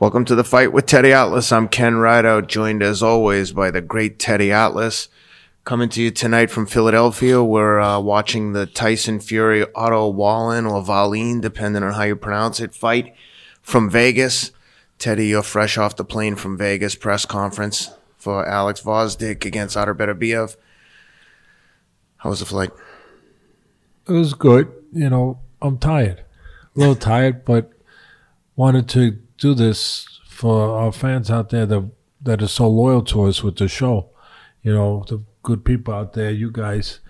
Welcome to the fight with Teddy Atlas. I'm Ken Rideout, joined as always by the great Teddy Atlas. Coming to you tonight from Philadelphia. We're uh, watching the Tyson Fury Otto Wallin or Wallin, depending on how you pronounce it, fight from Vegas. Teddy, you're fresh off the plane from Vegas press conference for Alex Gvozdyk against Artur Beterbiev. How was the flight? It was good. You know, I'm tired, a little tired, but wanted to do this for our fans out there that that are so loyal to us with the show. You know, the good people out there, you guys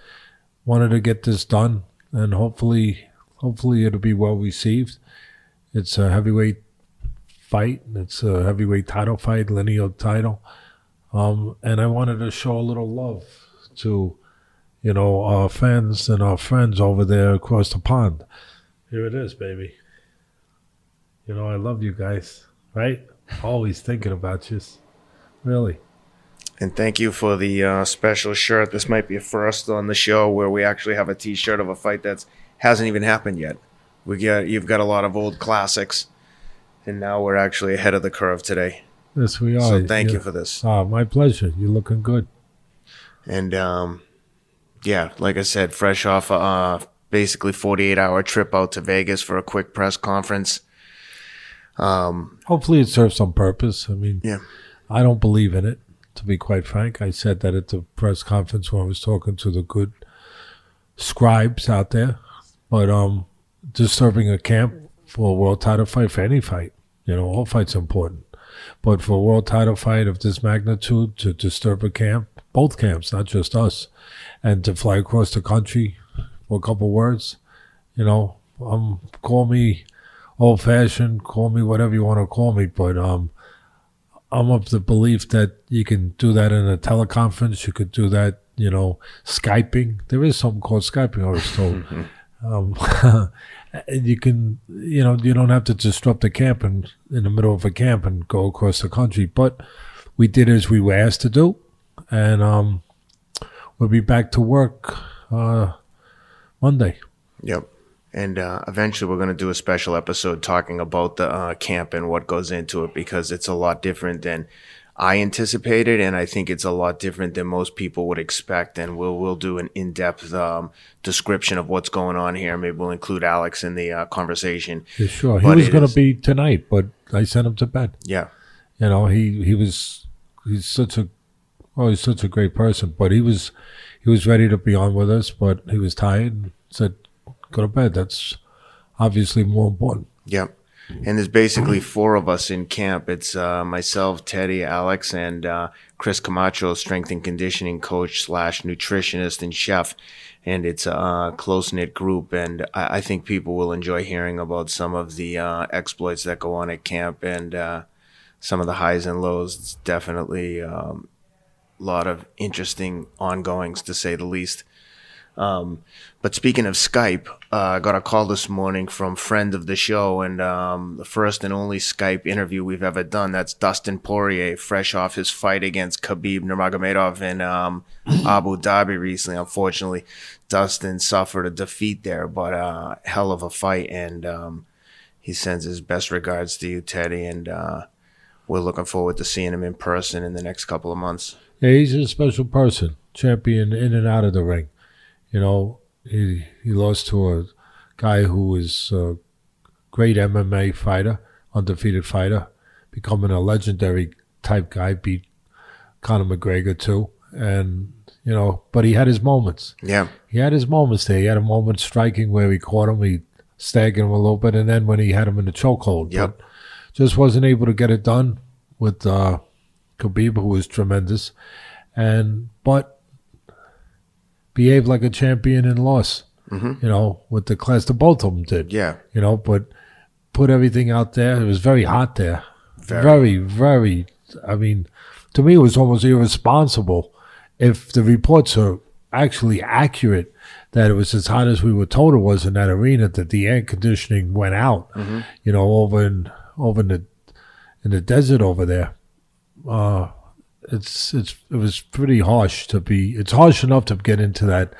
wanted to get this done, and hopefully, hopefully it'll be well received. It's a heavyweight fight. It's a heavyweight title fight, lineal title, um, and I wanted to show a little love to you know, our fans and our friends over there across the pond. Here it is, baby. You know, I love you guys, right? Always thinking about you. Really. And thank you for the uh, special shirt. This might be a first on the show where we actually have a T-shirt of a fight that hasn't even happened yet. We get you've got a lot of old classics, and now we're actually ahead of the curve today. Yes, we are. So thank Yeah. you for this. Ah, my pleasure. You're looking good. And um, yeah, like I said, fresh off a uh, basically 48 hour trip out to Vegas for a quick press conference. Um, Hopefully, it serves some purpose. I mean, Yeah. I don't believe in it, to be quite frank. I said that at the press conference when I was talking to the good scribes out there. But um, disturbing a camp for a world title fight, for any fight, you know, all fights are important. But for a world title fight of this magnitude, to disturb a camp, both camps, not just us, and to fly across the country for a couple words, you know, um, call me old fashioned, call me whatever you want to call me, but um, I'm of the belief that you can do that in a teleconference. You could do that, you know, Skyping. There is something called Skyping, I was told. um, and you can, you know, you don't have to disrupt a camp and in the middle of a camp and go across the country. But we did as we were asked to do, and um, we'll be back to work uh, Monday. Yep. And uh, eventually, we're going to do a special episode talking about the uh, camp and what goes into it because it's a lot different than I anticipated, and I think it's a lot different than most people would expect. And we'll we'll do an in depth um, description of what's going on here. Maybe we'll include Alex in the uh, conversation. Yeah, sure. He But was going to be tonight, but I sent him to bed. Yeah, you know he he was he's such a oh he's such a great person but he was he was ready to be on with us but he was tired and said go to bed that's obviously more important Yep. And there's basically four of us in camp. It's uh, myself, Teddy, Alex, and uh, Chris Camacho, strength and conditioning coach slash nutritionist and chef. And it's a close knit group. And I, I think people will enjoy hearing about some of the uh, exploits that go on at camp and uh, some of the highs and lows. It's definitely um, a lot of interesting ongoings, to say the least. Um, but speaking of Skype, uh, I got a call this morning from friend of the show, and um, the first and only Skype interview we've ever done. That's Dustin Poirier, fresh off his fight against Khabib Nurmagomedov in um, Abu Dhabi recently. Unfortunately, Dustin suffered a defeat there, but uh, hell of a fight, and um, he sends his best regards to you, Teddy, and uh, we're looking forward to seeing him in person in the next couple of months. yeah he's a special person champion in and out of the ring you know he he lost to a guy who was a great mma fighter undefeated fighter becoming a legendary type guy beat conor mcgregor too and you know but he had his moments Yeah, he had his moments there. He had a moment striking where he caught him, he staggered him a little bit, and then when he had him in the chokehold, Yep. but just wasn't able to get it done with uh, Khabib, who was tremendous, and but behaved like a champion and lost. Mhm. You know, with the class, the both of them did. yeah, You know, but put everything out there. It was very hot there. Very. very, very. I mean, to me, it was almost irresponsible if the reports are actually accurate that it was as hot as we were told it was in that arena that the air conditioning went out. You know, over in over in the in the desert over there. Uh, it's it's it was pretty harsh to be. It's harsh enough to get into that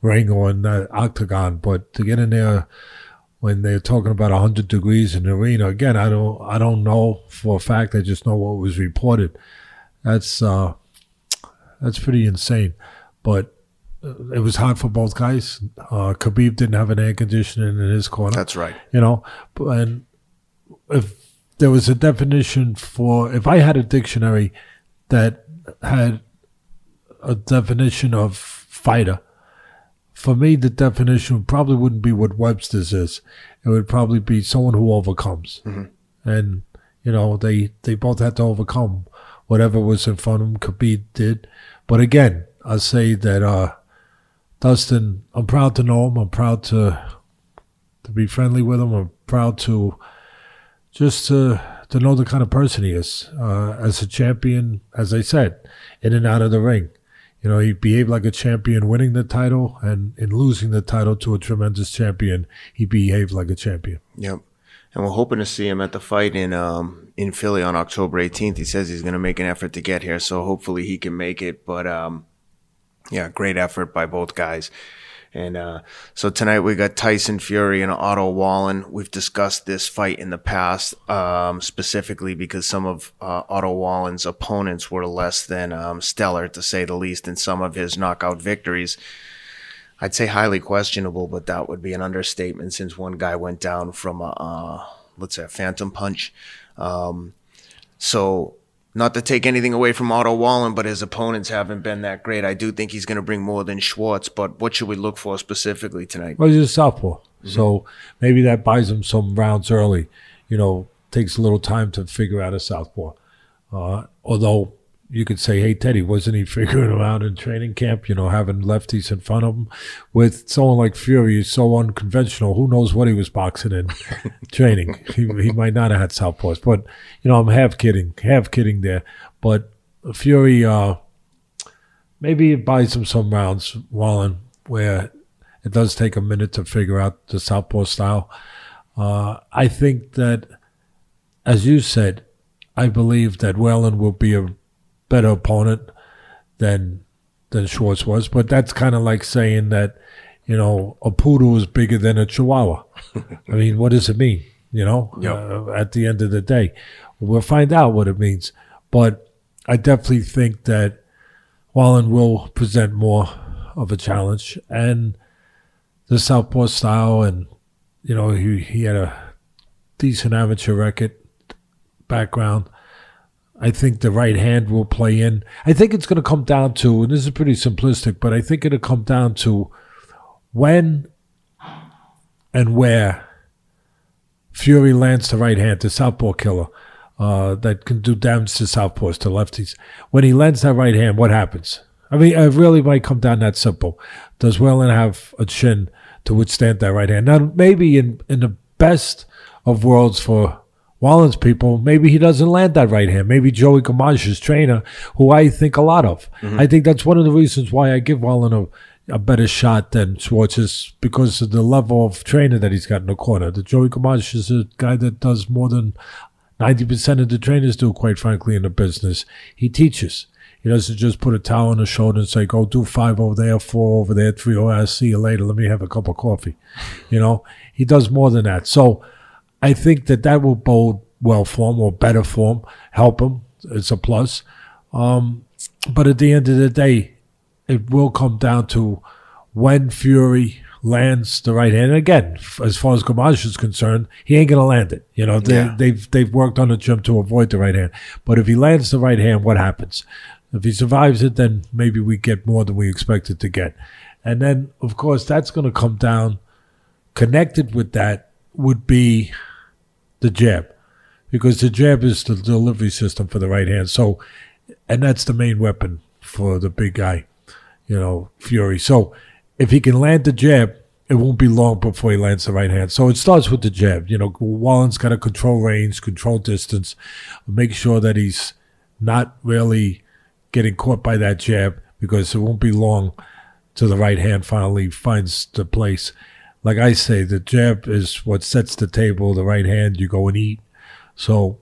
ring or in that octagon, but to get in there when they're talking about 100 degrees in the arena. Again, I don't I don't know for a fact. I just know what was reported. That's uh, that's pretty insane. But uh, it was hot for both guys. Uh, Khabib didn't have an air conditioning in his corner. That's right. You know, and if there was a definition for, if I had a dictionary that had a definition of fighter, for me, the definition probably wouldn't be what Webster's is. It would probably be someone who overcomes. Mm-hmm. And, you know, they, they both had to overcome whatever was in front of them. Khabib did. But again, I'll say that uh, Dustin, I'm proud to know him. I'm proud to to be friendly with him. I'm proud to just to to know the kind of person he is uh, as a champion. As I said, in and out of the ring, you know, he behaved like a champion, winning the title, and in losing the title to a tremendous champion, he behaved like a champion. Yep. And we're hoping to see him at the fight in um, in Philly on October 18th. He says he's going to make an effort to get here, so hopefully he can make it. But um, yeah, great effort by both guys. And uh, so tonight we got Tyson Fury and Otto Wallin. We've discussed this fight in the past, um, specifically because some of uh, Otto Wallin's opponents were less than um, stellar, to say the least, in some of his knockout victories. I'd say highly questionable, but that would be an understatement since one guy went down from a, uh, let's say, a phantom punch. Um, so not to take anything away from Otto Wallin, but his opponents haven't been that great. I do think he's going to bring more than Schwartz, but what should we look for specifically tonight? Well, he's a southpaw, mm-hmm. so maybe that buys him some rounds early. You know, takes a little time to figure out a southpaw. Uh, although you could say, hey, Teddy, wasn't he figuring them out in training camp, you know, having lefties in front of him? With someone like Fury, so unconventional, who knows what he was boxing in training? He, he might not have had southpaws. But, you know, I'm half kidding, half kidding there. But Fury, uh, maybe it buys him some rounds, Wallin, where it does take a minute to figure out the southpaw style. Uh, I think that, as you said, I believe that Wallin will be a better opponent than than Schwartz was. But that's kind of like saying that, you know, a poodle is bigger than a chihuahua. I mean, what does it mean? You know, yep. uh, at the end of the day, we'll find out what it means. But I definitely think that Wallin will present more of a challenge and the southpaw style, and you know, he he had a decent amateur record background. I think the right hand will play in. I think it's going to come down to, and this is pretty simplistic, but I think it'll come down to when and where Fury lands the right hand, the southpaw killer uh, that can do damage to southpaws, to lefties. When he lands that right hand, what happens? I mean, it really might come down that simple. Does Wallin have a chin to withstand that right hand? Now, maybe in, in the best of worlds for Wallin's people, maybe he doesn't land that right hand. Maybe Joey Gamache's trainer, who I think a lot of. Mm-hmm. I think that's one of the reasons why I give Wallin a, a better shot than Schwartz is because of the level of trainer that he's got in the corner. The Joey Gamache is a guy that does more than 90% of the trainers do, quite frankly, in the business. He teaches. He doesn't just put a towel on his shoulder and say, go do five over there, four over there, three over there, see you later. Let me have a cup of coffee. You know, he does more than that. So, I think that that will bode well for him or better for him, help him. It's a plus. Um, but at the end of the day, it will come down to when Fury lands the right hand. And again, as far as Gamache is concerned, he ain't gonna land it. You know, they, yeah. they've they've worked on the gym to avoid the right hand. But if he lands the right hand, what happens? If he survives it, then maybe we get more than we expected to get. And then, of course, that's going to come down. Connected with that would be the jab, because the jab is the delivery system for the right hand. So, and that's the main weapon for the big guy, you know, Fury. So, if he can land the jab, it won't be long before he lands the right hand. So it starts with the jab. You know, Wallin's got to control range, control distance, make sure that he's not really getting caught by that jab because it won't be long till the right hand finally finds the place like I say, the jab is what sets the table. The right hand, you go and eat. So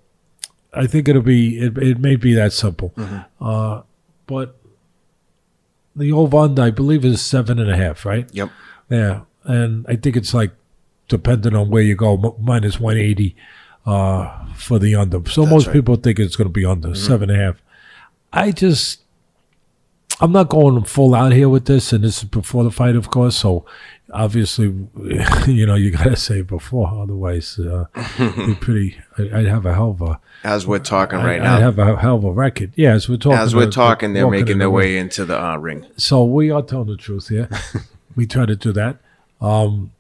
I think it'll be it. It may be that simple. Mm-hmm. Uh, but the over I believe, is seven and a half. Right? Yep. Yeah, and I think it's like depending on where you go, m- minus 180 uh, for the under. So most right. people think it's going to be under seven and a half. I just, I'm not going full out here with this, and this is before the fight, of course. So obviously, you know, you got to say before, otherwise, uh, be pretty. I- I'd have a hell of a. As we're talking right now. I'd have a hell of a record. Yeah, as we're talking. as we're talking, they're making their way into the uh, ring. so we are telling the truth here. we try to do that. Um,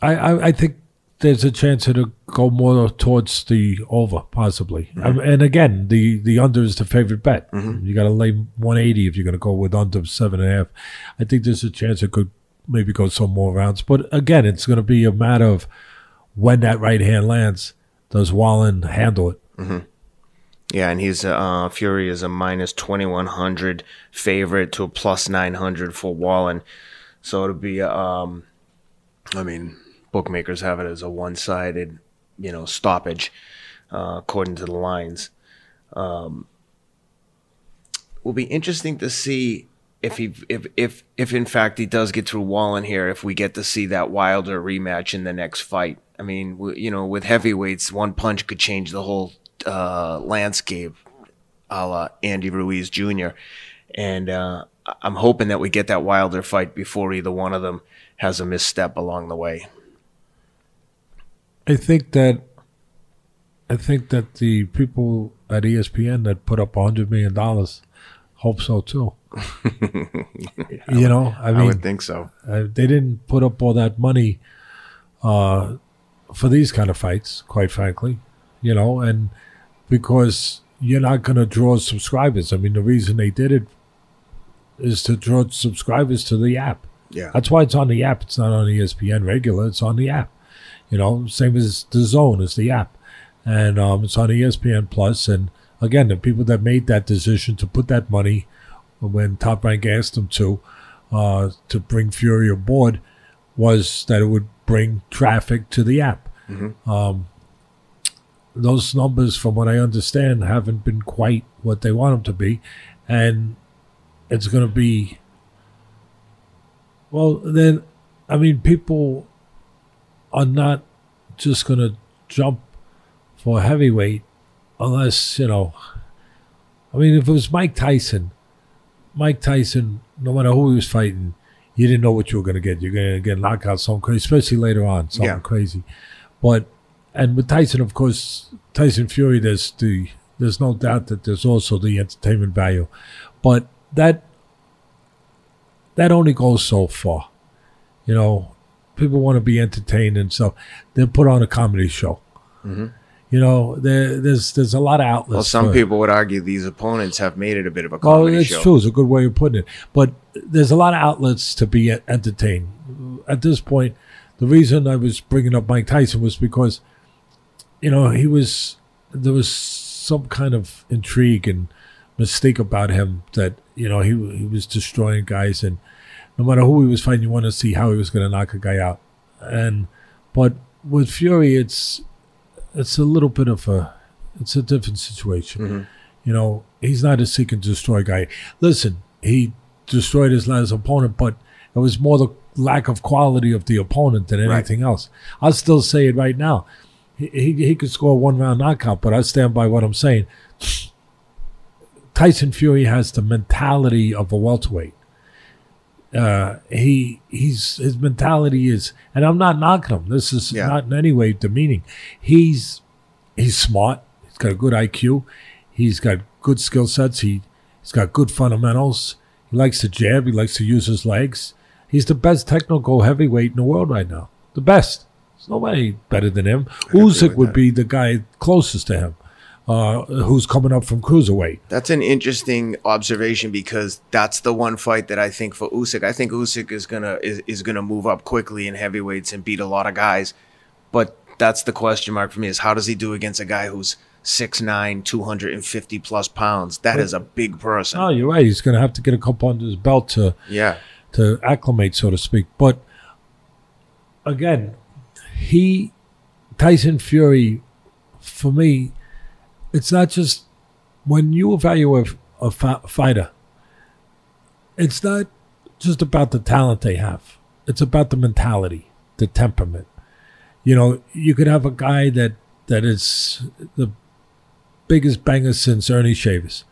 I, I I think there's a chance to go more towards the over, possibly. Um, and again, the the under is the favorite bet. You got to lay 180 if you're going to go with under seven and a half. I think there's a chance it could maybe go some more rounds. But again, it's going to be a matter of when that right hand lands. Does Wallin handle it? Yeah, and he's uh, Fury is a minus twenty one hundred favorite to a plus nine hundred for Wallin. So it'll be, um, I mean, bookmakers have it as a one sided, you know, stoppage uh, according to the lines. Um, will be interesting to see if he if if if in fact he does get through Wallin here. If we get to see that Wilder rematch in the next fight. I mean, you know, with heavyweights, one punch could change the whole uh, landscape, a la Andy Ruiz Jr. And uh, I'm hoping that we get that Wilder fight before either one of them has a misstep along the way. I think that I think that the people at ESPN that put up hundred million dollars hope so too. you know, I I, mean, would think so. uh, they didn't put up all that money uh, for these kind of fights, quite frankly. You know, and because you're not going to draw subscribers. I mean, the reason they did it is to draw subscribers to the app. Yeah. That's why it's on the app. It's not on ESPN regular. It's on the app. You know, same as DAZN is the app, and um, it's on ESPN Plus. And again, the people that made that decision to put that money when Top Rank asked them to uh, to bring Fury aboard was that it would bring traffic to the app. Um, those numbers, from what I understand, haven't been quite what they want them to be, and it's going to be. Well, then, I mean, people are not just going to jump for heavyweight unless, you know. I mean, if it was Mike Tyson, Mike Tyson, no matter who he was fighting, you didn't know what you were going to get. You're going to get knocked out something crazy, especially later on, something Yeah. crazy. But, and with Tyson, of course, Tyson Fury, there's the, there's no doubt that there's also the entertainment value. But that, that only goes so far. You know, people want to be entertained and so they put on a comedy show. Mm-hmm. You know, there, there's there's a lot of outlets. Well, some people would argue these opponents have made it a bit of a Well, it's show. true. It's a good way of putting it. But there's a lot of outlets to be entertained. At this point, the reason I was bringing up Mike Tyson was because, you know, he was there was some kind of intrigue and mistake about him that you know he he was destroying guys and no matter who he was fighting, you want to see how he was going to knock a guy out. And but with Fury, it's it's a little bit of a it's a different situation. Mm-hmm. You know, he's not a seek and destroy guy. Listen, he destroyed his last opponent, but it was more the lack of quality of the opponent than Right. anything else. I'll still say it right now. He, he, he could score one round knockout, but I stand by what I'm saying. Tyson Fury has the mentality of a welterweight. Uh, he he's his mentality is, and I'm not knocking him. This is Yeah. not in any way demeaning. He's he's smart. He's got a good IQ. He's got good skill sets. He he's got good fundamentals. He likes to jab. He likes to use his legs. He's the best technical heavyweight in the world right now. The best. There's nobody better than him. agree Usyk would that. be the guy closest to him, uh, who's coming up from cruiserweight. That's an interesting observation because that's the one fight that I think for Usyk. I think Usyk is gonna is, is gonna move up quickly in heavyweights and beat a lot of guys. But that's the question mark for me is how does he do against a guy who's 6'9", 250 plus pounds? That is a big person. Oh, you're right. He's going to have to get a couple under his belt to Yeah. to acclimate, so to speak. But again, he Tyson Fury, for me, it's not just when you evaluate a, a fi- fighter. It's not just about the talent they have. It's about the mentality. the temperament. You know, you could have a guy that that is the biggest banger since Ernie Shavers,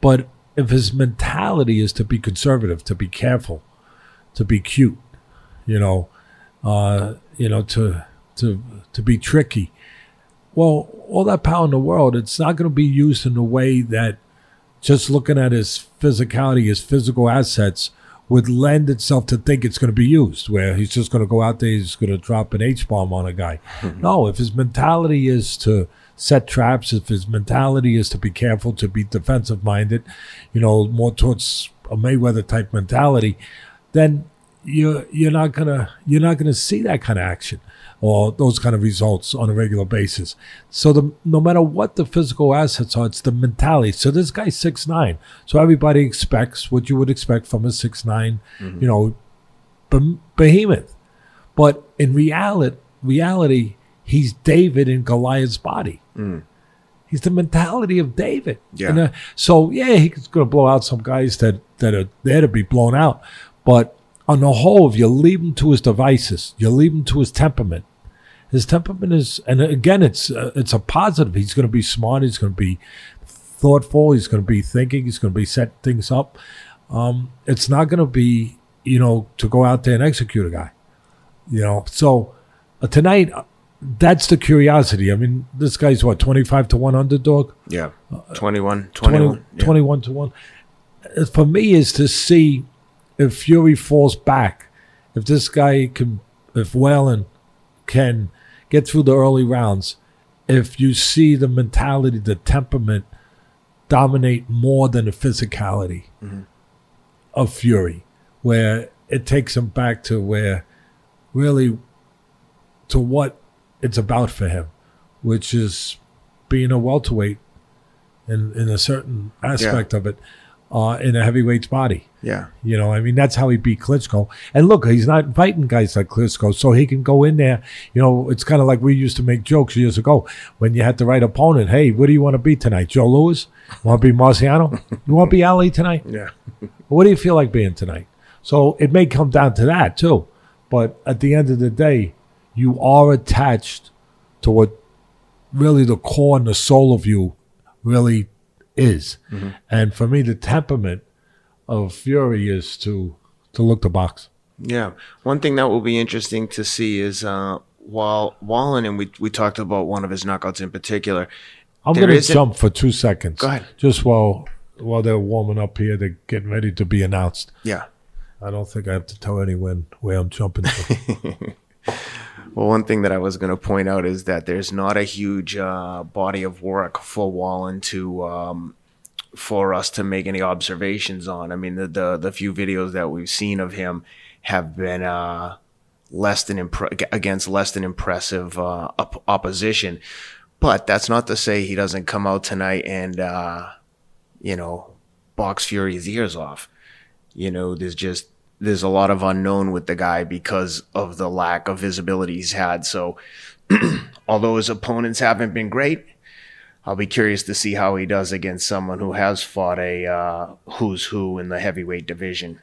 but if his mentality is to be conservative, to be careful, to be cute, you know, uh, you know, to to to be tricky. Well, all that power in the world, it's not going to be used in a way that just looking at his physicality, his physical assets, would lend itself to think it's going to be used. Where he's just going to go out there, he's going to drop an H bomb on a guy. Mm-hmm. No, if his mentality is to set traps, if his mentality is to be careful, to be defensive minded, you know, more towards a Mayweather type mentality, then you're you're not gonna you're not gonna see that kind of action or those kind of results on a regular basis. So the no matter what the physical assets are, it's the mentality. So this guy's six nine. So everybody expects what you would expect from a six nine, you know, beh- behemoth. But in reality, reality, he's David in Goliath's body. He's the mentality of David. Yeah. And, uh, so yeah, he's going to blow out some guys that that are there to be blown out. But on the whole, if you leave him to his devices, you leave him to his temperament. His temperament is, and again, it's uh, it's a positive. He's going to be smart. He's going to be thoughtful. He's going to be thinking. He's going to be setting things up. Um, it's not going to be, you know, to go out there and execute a guy. You know, so uh, tonight, uh, that's the curiosity. I mean, this guy's what twenty five to one underdog. Yeah. 21, 20 yeah. 21 to 1. Uh, For me, is to see if Fury falls back, if this guy can, if Wallin can get through the early rounds, if you see the mentality, the temperament dominate more than the physicality mm-hmm. of Fury, where it takes him back to where really to what it's about for him, which is being a welterweight in, in a certain aspect of it uh, in a heavyweight's body. Yeah. You know, I mean, that's how he beat Klitschko. And look, he's not fighting guys like Klitschko, so he can go in there. You know, it's kind of like we used to make jokes years ago when you had the right opponent. Hey, what do you want to be tonight? Joe Louis? Want to be Marciano? You want to be Ali tonight? Yeah. What do you feel like being tonight? So it may come down to that too. But at the end of the day, you are attached to what really the core and the soul of you really is. And for me, the temperament of Fury is to to look the box. Yeah. One thing that will be interesting to see is uh, while Wallin, and we, we talked about one of his knockouts in particular. I'm going to jump for two seconds. Go ahead. Just while while they're warming up here, they're getting ready to be announced. Yeah. I don't think I have to tell anyone where I'm jumping to. Well, one thing that I was going to point out is that there's not a huge uh, body of work for Wallin to um, for us to make any observations on. I mean, the the, the few videos that we've seen of him have been uh, less than impre- against less than impressive uh, op- opposition. But that's not to say he doesn't come out tonight and uh, you know box Fury's ears off. You know, there's just there's a lot of unknown with the guy because of the lack of visibility he's had. So, although his opponents haven't been great, I'll be curious to see how he does against someone who has fought a uh, who's who in the heavyweight division.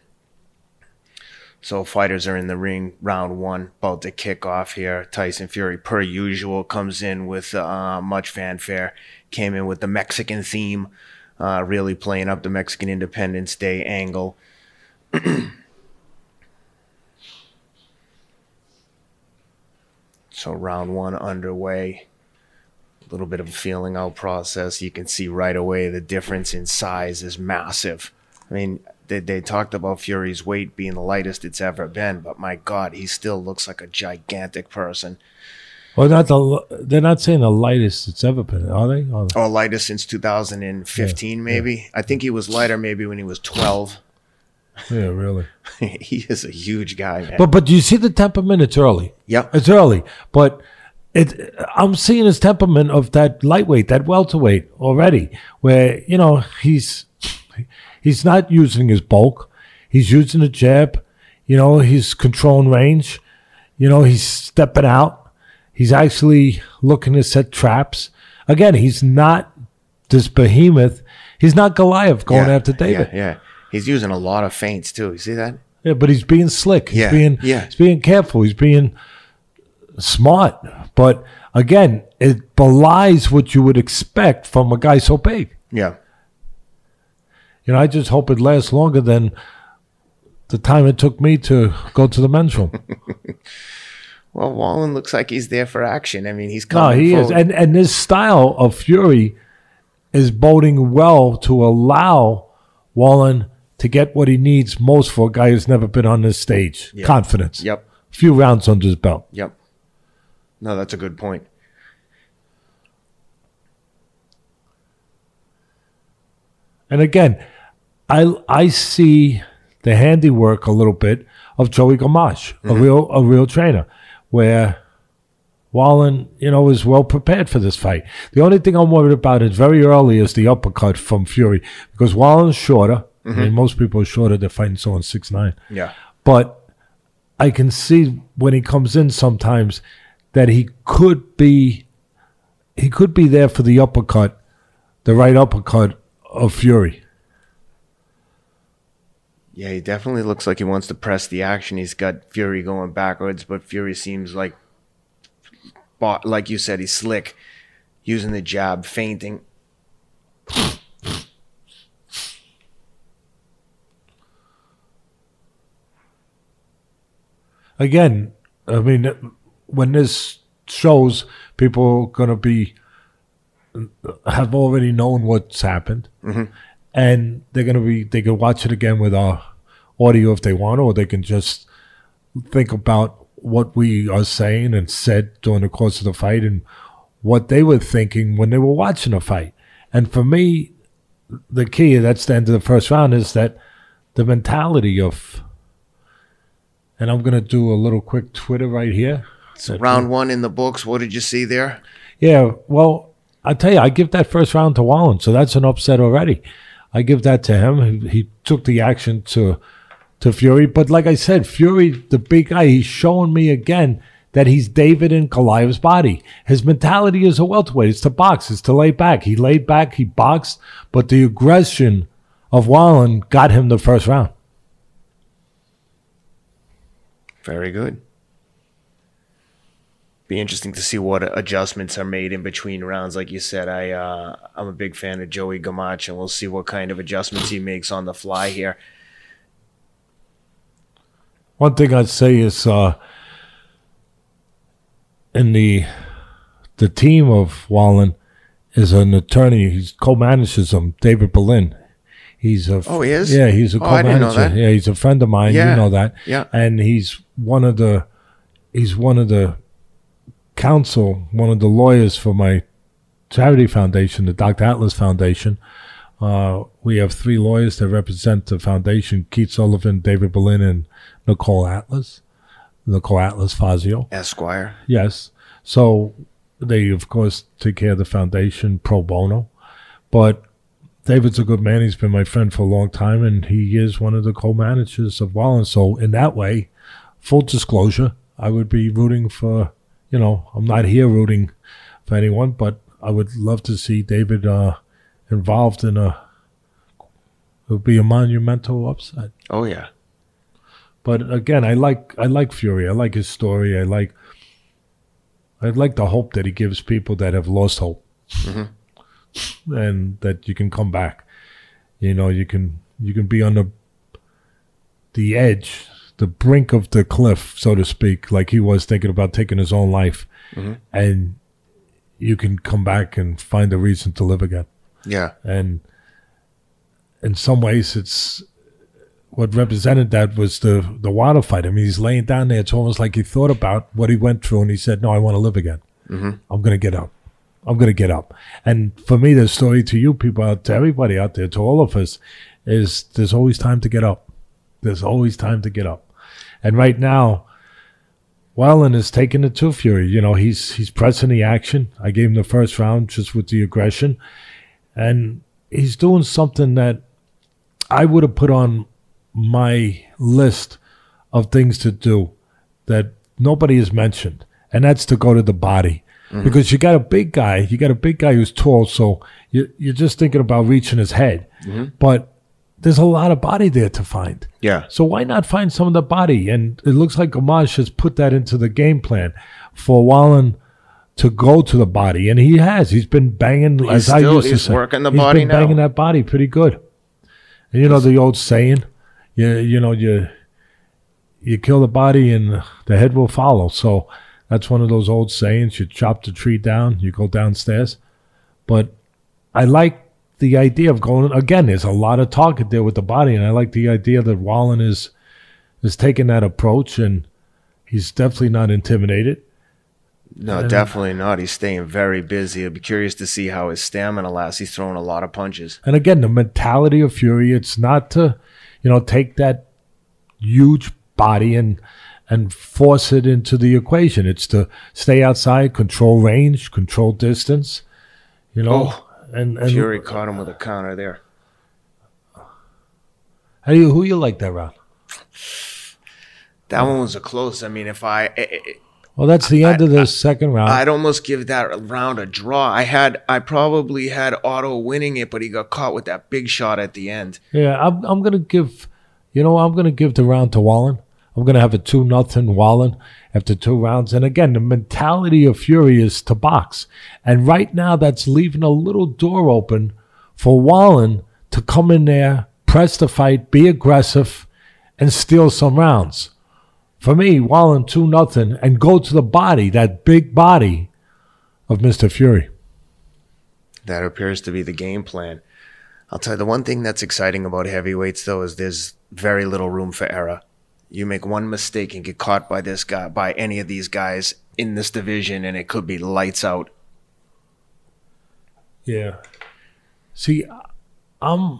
So fighters are in the ring, round one, about to kick off here. Tyson Fury, per usual, comes in with uh, much fanfare. Came in with the Mexican theme, uh, really playing up the Mexican Independence Day angle. So round one underway. A little bit of a feeling out process. You can see right away the difference in size is massive. I mean, they, they talked about Fury's weight being the lightest it's ever been, but my God, he still looks like a gigantic person. well, not the they're not saying the lightest it's ever been, are they? Are they? Or oh, lightest since 2015, maybe. I think he was lighter maybe when he was 12. Yeah, really. he is a huge guy, man. But but do you see the temperament? It's early. Yeah, It's early, but it. I'm seeing his temperament of that lightweight, that welterweight already, where you know he's he's not using his bulk, he's using the jab, you know, he's controlling range, you know, he's stepping out, he's actually looking to set traps. Again, he's not this behemoth. He's not Goliath going Yeah, after David. Yeah, yeah. He's using a lot of feints too. You see that? Yeah, but he's being slick. He's Yeah, being yeah. he's being careful. He's being smart. But again, it belies what you would expect from a guy so big. Yeah. You know, I just hope it lasts longer than the time it took me to go to the men's room. Well, Wallin looks like he's there for action. I mean, he's no, coming. he is, and and this style of Fury is boding well to allow Wallin to get what he needs most for a guy who's never been on this stage. Yeah. Confidence. Yep. A Few rounds under his belt. Yep. No, that's a good point. And again, I I see the handiwork a little bit of Joey Gamache, a mm-hmm. real a real trainer, where Wallin, you know, is well prepared for this fight. The only thing I'm worried about is very early is the uppercut from Fury because Wallin's shorter. I mean, mm-hmm. most people are shorter. They're fighting someone six nine, Yeah. but I can see when he comes in sometimes that he could be he could be there for the uppercut, the right uppercut of Fury. Yeah, he definitely looks like he wants to press the action. He's got Fury going backwards, but Fury seems like, like you said, he's slick, using the jab, feinting. Again, I mean, when this shows, people are going to be have already known what's happened, mm-hmm. and they're going to be they can watch it again with our audio if they want, or they can just think about what we are saying and said during the course of the fight and what they were thinking when they were watching the fight. And for me, the key that's the end of the first round is that the mentality of and I'm gonna do a little quick Twitter right here. So round one in the books. What did you see there? Yeah, well, I tell you, I give that first round to Wallin, so that's an upset already. I give that to him. He, he took the action to to Fury, but like I said, Fury, the big guy, he's showing me again that he's David in Goliath's body. His mentality is a welterweight. It's to box. It's to lay back. He laid back. He boxed, but the aggression of Wallin got him the first round. Very good. Be interesting to see what adjustments are made in between rounds. Like you said, I uh, I'm a big fan of Joey Gamache, and we'll see what kind of adjustments he makes on the fly here. One thing I'd say is uh, in the the team of Wallin is an attorney. He's co-manages them. David Berlin. He's a Oh, he is? yeah. He's a Oh, I didn't know co-manager. that. Yeah, he's a friend of mine. Yeah. You know that. Yeah. And he's one of the he's one of the counsel, one of the lawyers for my charity foundation, the Dr. Atlas Foundation. Uh, we have three lawyers that represent the foundation: Keith Sullivan, David Berlin, and Nicole Atlas. Nicole Atlas Fazio. Esquire. Yes. So they, of course, take care of the foundation pro bono. But David's a good man. He's been my friend for a long time, and he is one of the co-managers of Wallin. So in that way, full disclosure, I would be rooting for. You know, I'm not here rooting for anyone, but I would love to see David uh, involved in a. It would be a monumental upset. Oh yeah. But again, I like I like Fury. I like his story. I like I like the hope that he gives people that have lost hope, and that you can come back. You know, you can you can be on the the edge, the brink of the cliff, so to speak, like he was thinking about taking his own life, mm-hmm. and you can come back and find a reason to live again Yeah. and in some ways it's what represented that was the the Wilder fight. I mean, he's laying down there. It's almost like he thought about what he went through, and he said, "No, I want to live again. Mm-hmm. I'm going to get up. I'm going to get up." And for me, the story to you people, out to everybody out there, to all of us, is there's always time to get up. There's always time to get up. And right now, Wallin is taking it to Fury. You know, he's he's pressing the action. I gave him the first round just with the aggression, and he's doing something that I would have put on my list of things to do that nobody has mentioned, and that's to go to the body. Mm-hmm. Because you got a big guy, you got a big guy who's tall, so you, you're just thinking about reaching his head. Mm-hmm. But there's a lot of body there to find. Yeah. So why not find some of the body? And it looks like Gamache has put that into the game plan for Wallin to go to the body, and he has. He's been banging He's as I still- used to he's say. working the He's body been now. banging that body pretty good. And you know the old saying, you you know you you kill the body and the head will follow. So that's one of those old sayings. You chop the tree down, you go downstairs. But I like the idea of going again. There's a lot of target there with the body, and I like the idea that Wallin is is taking that approach, and he's definitely not intimidated. No, And- definitely not. He's staying very busy. I'd be curious to see how his stamina lasts. He's throwing a lot of punches. And again, the mentality of Fury, it's not to, you know, take that huge body and and force it into the equation. It's to stay outside, control range, control distance. You know, Oh, and and Fury caught him with a counter there. how do you who you like that round? That one was a close. I mean, if I, I- I- Well, that's the end of the second round. I'd almost give that round a draw. I had, I probably had Otto winning it, but he got caught with that big shot at the end. Yeah, I'm, I'm to give, you know, I'm going to give the round to Wallin. I'm going to have a 2 nothing Wallin after two rounds. And again, the mentality of Fury is to box. And right now, that's leaving a little door open for Wallin to come in there, press the fight, be aggressive, and steal some rounds. For me, Wallin 2 nothing and go to the body, that big body of Mr. Fury. That appears to be the game plan. I'll tell you the one thing that's exciting about heavyweights though is there's very little room for error. You make one mistake and get caught by this guy, by any of these guys in this division, and it could be lights out. Yeah. See, I'm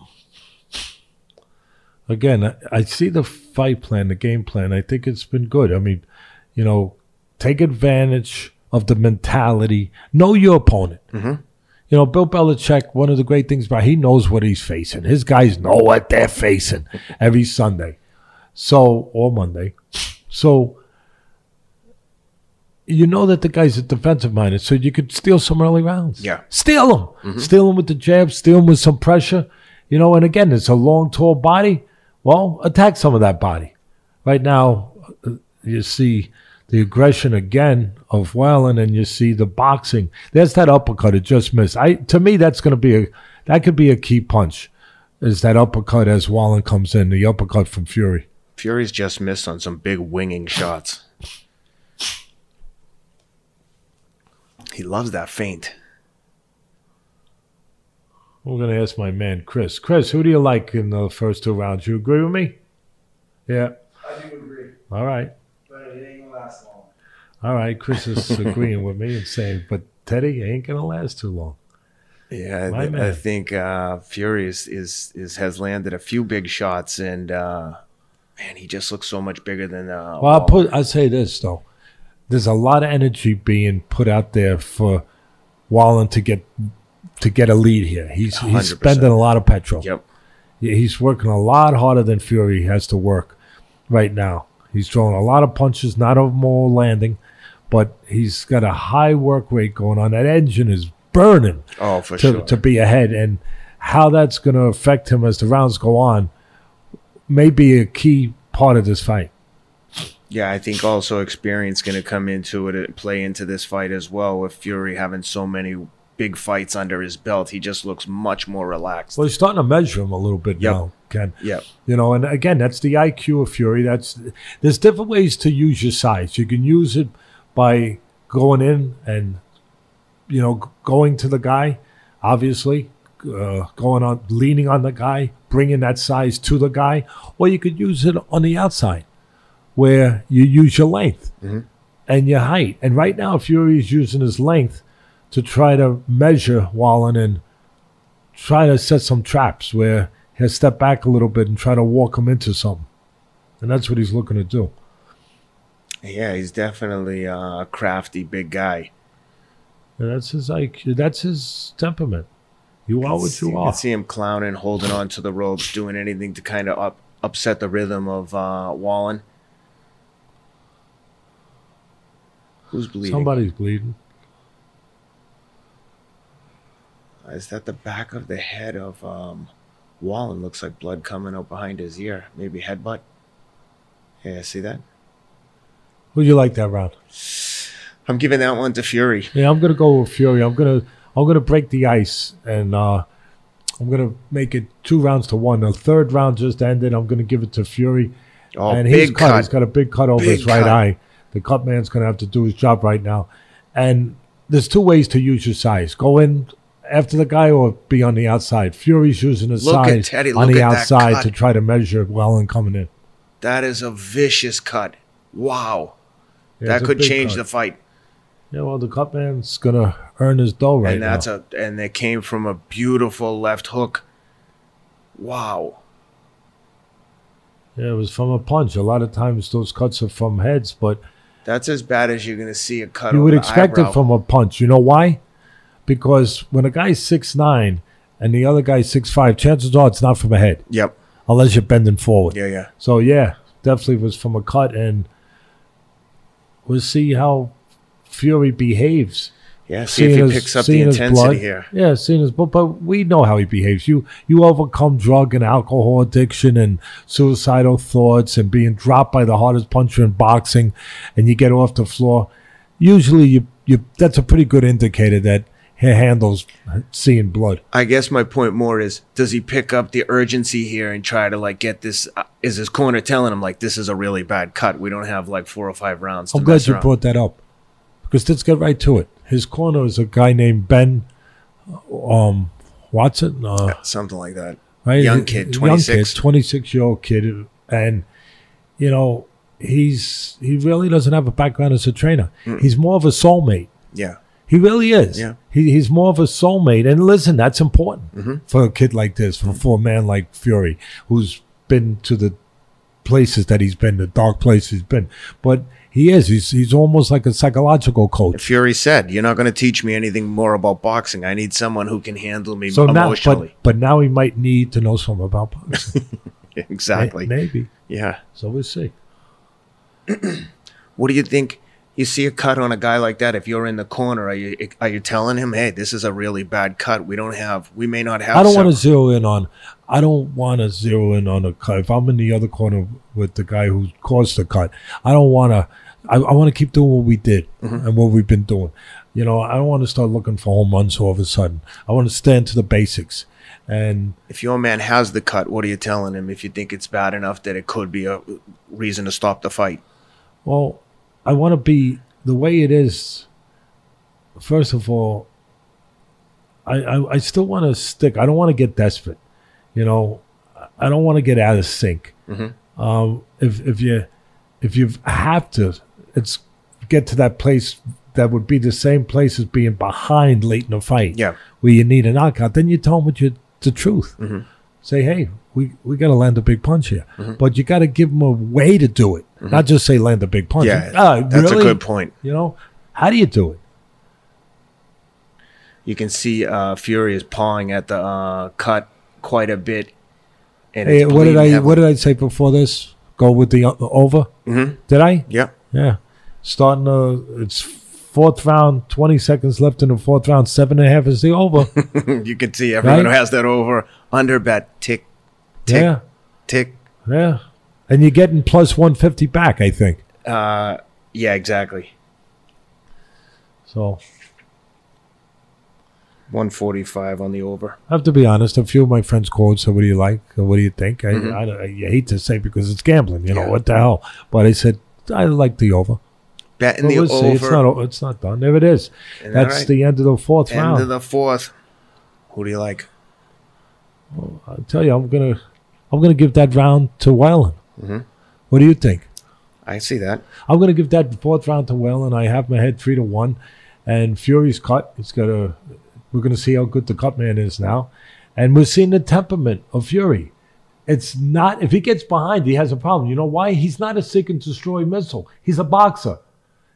again. I, I see the fight plan, the game plan. I think it's been good. I mean, you know, take advantage of the mentality. Know your opponent. Mhm. You know, Bill Belichick. One of the great things about he knows what he's facing. His guys know what they're facing every Sunday, so or Monday. So you know that the guy's a defensive minded, so you could steal some early rounds. Yeah. Steal him. Steal him with the jab, steal him with some pressure. You know, and again, it's a long, tall body. Well, attack some of that body. Right now, uh, you see the aggression again of Wallin, and you see the boxing. There's that uppercut. It just missed. I to me, that's going to be a that could be a key punch. Is that uppercut as Wallin comes in? The uppercut from Fury. Fury's just missed on some big winging shots. He loves that feint. We're going to ask my man Chris. Chris, who do you like in the first two rounds? You agree with me? Yeah. I do agree, All right. but it ain't gonna last long. All right. Chris is agreeing with me and saying, but Teddy ain't going to last too long. Yeah, My I, I think uh, Fury is, is is has landed a few big shots, and uh, man, he just looks so much bigger than. Uh, Well, I'll put. I'll say this though. There's a lot of energy being put out there for Wallin to get to get a lead here. He's he's 100%. spending a lot of petrol. Yep. He's working a lot harder than Fury has to work right now. He's throwing a lot of punches, not of them all landing, but he's got a high work rate going on. That engine is burning Oh, for to, sure. to be ahead. And how that's going to affect him as the rounds go on may be a key part of this fight. Yeah, I think also experience going to come into it and play into this fight as well. With Fury having so many big fights under his belt, he just looks much more relaxed. Well, he's starting to measure him a little bit Yep. now, Ken. Yep. You know, and again, that's the IQ of Fury. That's there's different ways to use your size. You can use it by going in and you know going to the guy, obviously, uh, going on leaning on the guy, bringing that size to the guy, or you could use it on the outside, where you use your length mm-hmm. and your height. And right now, Fury is using his length to try to measure Wallin and try to set some traps where he'll step back a little bit and try to walk him into something. And that's what he's looking to do. Yeah, he's definitely a crafty big guy. And that's his like That's his temperament. You are what you you are. can see him clowning, holding on to the ropes, doing anything to kind of up, upset the rhythm of uh, Wallin. Who's bleeding? Somebody's bleeding. Is that the back of the head of um, Wallin looks like blood coming out behind his ear. Maybe headbutt. Yeah, see that? Who'd you like that round? I'm giving that one to Fury. Yeah, I'm gonna go with Fury. I'm gonna I'm gonna break the ice and uh, I'm gonna make it two rounds to one. The third round just ended. I'm gonna give it to Fury. Oh, and he's cut. cut. He's got a big cut over Big his right cut. eye. The cut man's gonna have to do his job right now. And there's two ways to use your size: go in after the guy or be on the outside. Fury's using his Look size Teddy, on the outside to try to measure well and coming in. That is a vicious cut. Wow. Yeah, that could change cut. the fight. Yeah, well, the cut man's gonna earn his dough right and that's now. a and it came from a beautiful left hook. Wow. yeah, it was from a punch. A lot of times those cuts are from heads, but That's as bad as you're gonna see a cut. you would expect it from a punch. You know why? Because when a guy's six nine and the other guy's six five, chances are it's not from a head, Yep. unless you're bending forward. Yeah, yeah. So yeah, definitely was from a cut, and we'll see how Fury behaves. Yeah. See if he his- picks up the intensity blood. here. Yeah, seeing his but but we know how he behaves. You you overcome drug and alcohol addiction and suicidal thoughts and being dropped by the hardest puncher in boxing, and you get off the floor. Usually, you you that's a pretty good indicator that he handles seeing blood. I guess my point more is does he pick up the urgency here and try to like get this uh, is his corner telling him like this is a really bad cut. We don't have like four or five rounds. To I'm glad you around. brought that up because let's get right to it. His corner is a guy named Ben um, Watson. Uh, something like that. right? Young kid, Young 26. kid, 26 year old kid, and you know he's he really doesn't have a background as a trainer. He's more of a soulmate. Yeah. He really is. Yeah. He, he's more of a soulmate. And listen, that's important Mm-hmm. for a kid like this, for, for a man like Fury, who's been to the places that he's been, the dark places he's been. But he is. He's he's almost like a psychological coach. Fury said, "You're not going to teach me anything more about boxing. I need someone who can handle me So now, but, but now he might need to know something about boxing. exactly. May- Maybe. Yeah. So we'll see. What do you think? You see a cut on a guy like that. If you're in the corner, are you are you telling him, "Hey, this is a really bad cut. We don't have. We may not have." I don't want to zero in on. I don't want to zero in on a cut. If I'm in the other corner with the guy who caused the cut, I don't want to. I, I want to keep doing what we did and what we've been doing. You know, I don't want to start looking for home runs all of a sudden. I want to stand to the basics. And If your man has the cut, what are you telling him? If you think it's bad enough that it could be a reason to stop the fight. well, I want to be the way it is. First of all, I I, I still want to stick. I don't want to get desperate. You know, I don't want to get out of sync. Um, if if you if you have to, it's get to that place that would be the same place as being behind late in a fight. Yeah. where you need a knockout. Then you tell them what you the truth. Say, hey, we we got to land a big punch here, but you got to give them a way to do it, not just say land a big punch. Yeah, Ah, that's really? a good point. You know, how do you do it? You can see uh, Fury is pawing at the uh, cut quite a bit. And Hey, what did I heavily. what did I say before this? Go with the o- over? Mhm. Did I? Yeah. Yeah. Starting uh it's fourth round, twenty seconds left in the fourth round, seven and a half is the over. you can see everyone Right? who has that over under bet tick, tick, yeah. tick. Yeah. And you're getting plus one fifty back, I think. Uh, yeah, exactly. So 145 on the over. I have to be honest. A few of my friends called, So, "What do you like? What do you think?" I, Mhm. I, I, hate to say because it's gambling. You know Yeah. what the hell? But I said I like the over. Bet in But the we'll see. It's not. It's not done. There it is. That's right? the end of the fourth End round. of the fourth. Who do you like? I tell you, I'm gonna, I'm gonna give that round to Wallin. Mhm. What do you think? I see that. I'm gonna give that fourth round to Wallin. I have my head three to one, and Fury's cut. It's gonna. We're gonna see how good the cut man is now, and we're seeing the temperament of Fury. It's not if he gets behind, he has a problem. You know why? He's not a seek and destroy missile. He's a boxer.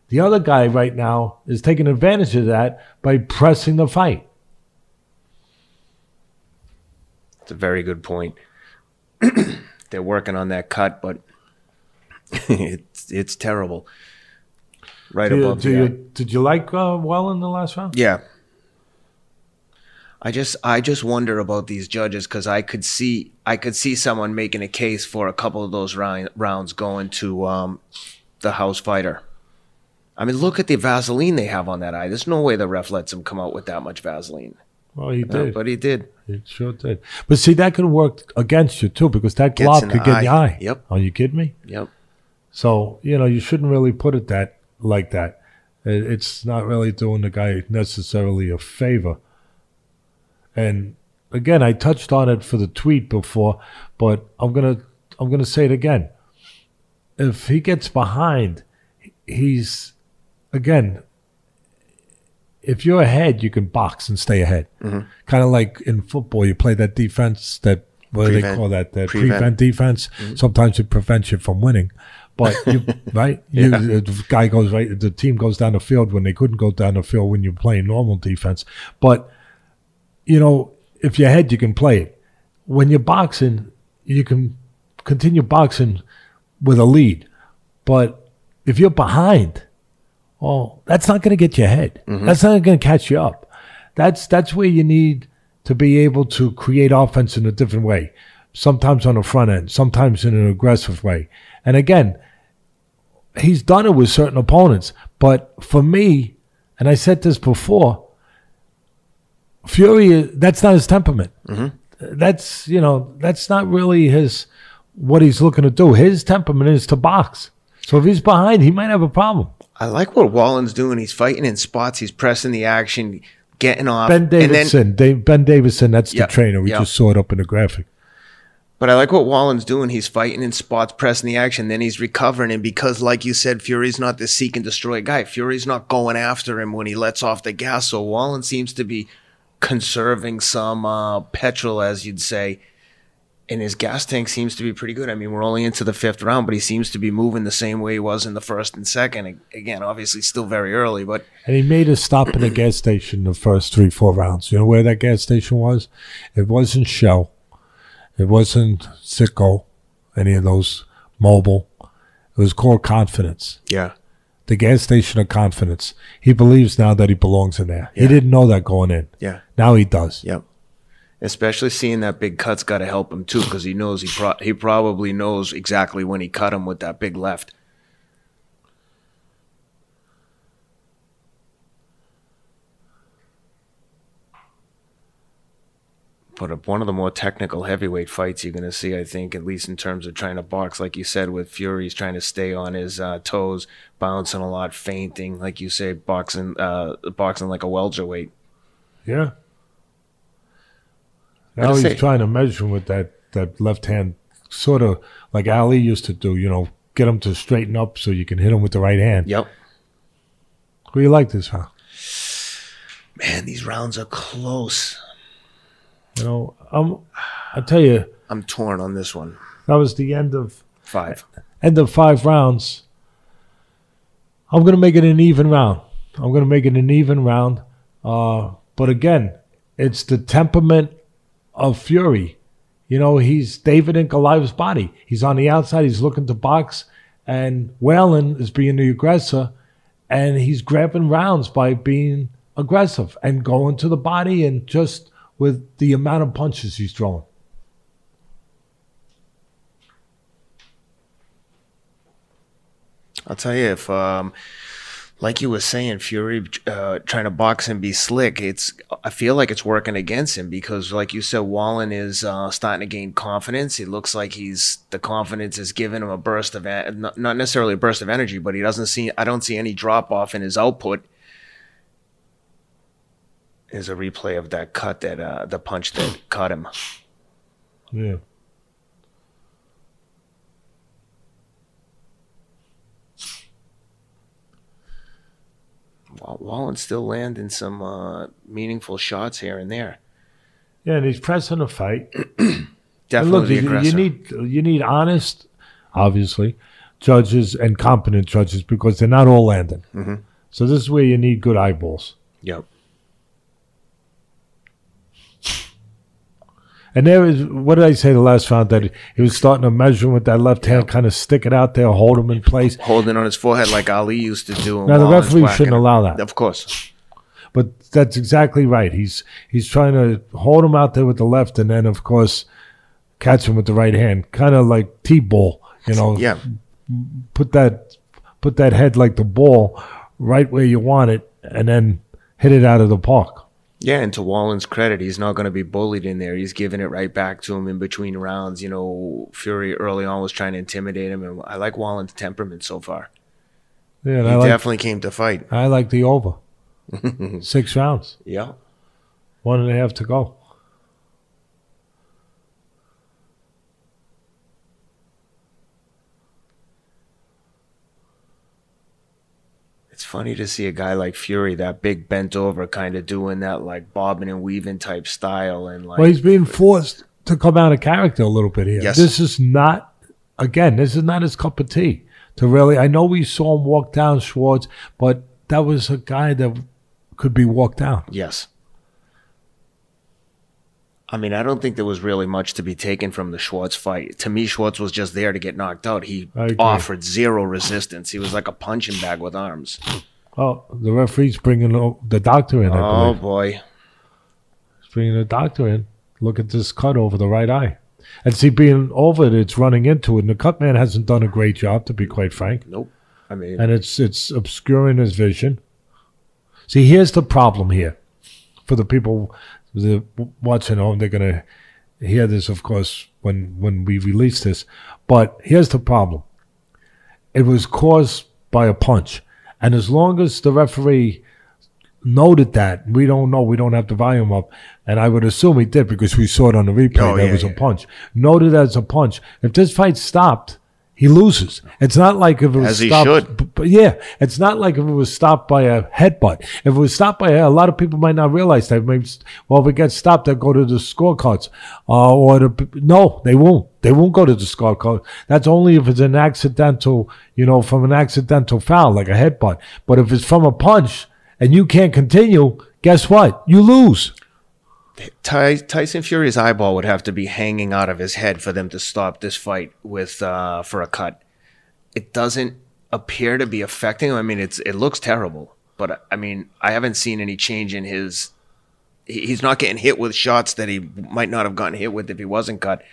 The other guy right now is taking advantage of that by pressing the fight. It's a very good point. They're working on that cut, but it's it's terrible. Right you- above the you- did you like uh, Wallin in the last round? Yeah. I just I just wonder about these judges because I could see I could see someone making a case for a couple of those round, rounds going to um, the house fighter. I mean, look at the Vaseline they have on that eye. There's no way the ref lets him come out with that much Vaseline. Well, he did. but he did. It sure did. But see, that could work against you too, because that glove could get in the eye. eye. Yep. Are you kidding me? Yep. So you know, you shouldn't really put it that like that. It- It's not really doing the guy necessarily a favor. And again, I touched on it for the tweet before, but I'm gonna I'm gonna say it again. If he gets behind, he's again. If you're ahead, you can box and stay ahead. Mm-hmm. Kind of like in football, you play that defense that what do they call that? That Prevent. prevent, defense. Mm-hmm. Sometimes it prevents you from winning, but you right. You, Yeah. The guy goes right. The team goes down the field when they couldn't go down the field when you're playing normal defense. But you know, if you're ahead, you can play it. When you're boxing, you can continue boxing with a lead. But if you're behind, oh, that's not going to get you ahead. Mm-hmm. That's not going to catch you up. That's that's where you need to be able to create offense in a different way. Sometimes on the front end, sometimes in an aggressive way. And again, he's done it with certain opponents. But for me, and I said this before, Fury, that's not his temperament. Mm-hmm. That's you know, that's not really his what he's looking to do. His temperament is to box. So if he's behind, he might have a problem. I like what Wallin's doing. He's fighting in spots. He's pressing the action, getting off. Ben and then, Davidson, Dave, Ben Davidson, that's Yeah, the trainer. We yeah. just saw it up in the graphic. But I like what Wallin's doing. He's fighting in spots, pressing the action, then he's recovering. And because, like you said, Fury's not the seek and destroy guy. Fury's not going after him when he lets off the gas. So Wallin seems to be conserving some uh, petrol, as you'd say. And his gas tank seems to be pretty good. I mean, we're only into the fifth round, but he seems to be moving the same way he was in the first and second. Again, obviously, still very early, but And he made a stop in a gas station the first three, four rounds. You know where that gas station was? It wasn't Shell. It wasn't Citgo, any of those Mobil. It was called Confidence. yeah. The gas station of Confidence. He believes now that he belongs in there. He didn't know that going in. Yeah. Now he does. Yep. Especially seeing that big cut's got to help him too, because he knows he pro- he probably knows exactly when he cut him with that big left. But one of the more technical heavyweight fights you're going to see, I think, at least in terms of trying to box, like you said, with Fury's trying to stay on his uh, toes, bouncing a lot, feinting, like you say, boxing, uh, boxing like a welterweight. Yeah. Now he's trying to measure him with that, that left hand, sort of like Ali used to do, you know, get him to straighten up so you can hit him with the right hand. Yep. Who you like this, huh? Man, these rounds are close. You know, um, I tell you, I'm torn on this one. that was the end of Five. end of five rounds. I'm gonna make it an even round. I'm gonna make it an even round. Uh, but again, it's the temperament of Fury. You know, he's David in Goliath's body. He's on the outside. He's looking to box, and Wallin is being the aggressor, and he's grabbing rounds by being aggressive and going to the body and just with the amount of punches he's throwing. I'll tell you if, um, like you were saying, Fury uh, trying to box and be slick. It's I feel like it's working against him because, like you said, Wallin is uh, starting to gain confidence. It looks like he's the confidence is giving him a burst of en- not necessarily a burst of energy, but he doesn't see. I don't see any drop off in his output. Is a replay of that cut that uh, the punch that cut him. Yeah. Wallin's still landing some uh, meaningful shots here and there. Yeah, and he's pressing the fight. And Definitely look, the you, you need you need honest, obviously, judges and competent judges because they're not all landing. Mhm. So this is where you need good eyeballs. Yep. And there is what did I say the last round that he was starting to measure him with that left hand, kind of stick it out there, hold him in place. holding on his forehead like Ali used to do. Now the referee shouldn't allow that. Of course. But that's exactly right. He's he's trying to hold him out there with the left, and then of course catch him with the right hand, kind of like t-ball. You know, Yeah. put that put that head like the ball right where you want it, and then hit it out of the park. Yeah, and to Wallin's credit, he's not going to be bullied in there. He's giving it right back to him in between rounds. You know, Fury early on was trying to intimidate him, and I like Wallin's temperament so far. Yeah, He like definitely came to fight. I like the over. Six rounds, Yeah. one and a half to go. It's funny to see a guy like Fury, that big bent over, kind of doing that like bobbing and weaving type style, and like Well, he's being forced to come out of character a little bit here. Yes. This is not, again, this is not his cup of tea. To really, I know we saw him walk down Schwarz, but that was a guy that could be walked down. yes. I mean, I don't think there was really much to be taken from the Schwarz fight. To me, Schwarz was just there to get knocked out. He offered zero resistance. He was like a punching bag with arms. Oh, the referee's bringing the doctor in. Oh boy. He's bringing the doctor in. Look at this cut over the right eye. And see, being over it, it's running into it. And the cut man hasn't done a great job, to be quite frank. Nope. I mean, and it's it's obscuring his vision. See, here's the problem here for the people that watching home. They're gonna hear this, of course, when when we release this. But here's the problem: it was caused by a punch, and as long as the referee noted that, we don't know. We don't have the volume up, and I would assume he did because we saw it on the replay. Oh, that yeah, was a punch, noted as a punch. If this fight stopped. He loses. It's not like if it was As stopped. B- But yeah, it's not like if it was stopped by a headbutt. If it was stopped by a, a lot of people might not realize that. Maybe, well, if it gets stopped, they'll go to the scorecards. Uh, or the, no, they won't. They won't go to the scorecard. That's only if it's an accidental, you know, from an accidental foul, like a headbutt. But if it's from a punch and you can't continue, guess what? You lose. Ty- Tyson Fury's eyeball would have to be hanging out of his head for them to stop this fight with uh, for a cut. It doesn't appear to be affecting him. I mean, it's it looks terrible, but I mean, I haven't seen any change in his. He's not getting hit with shots that he might not have gotten hit with if he wasn't cut.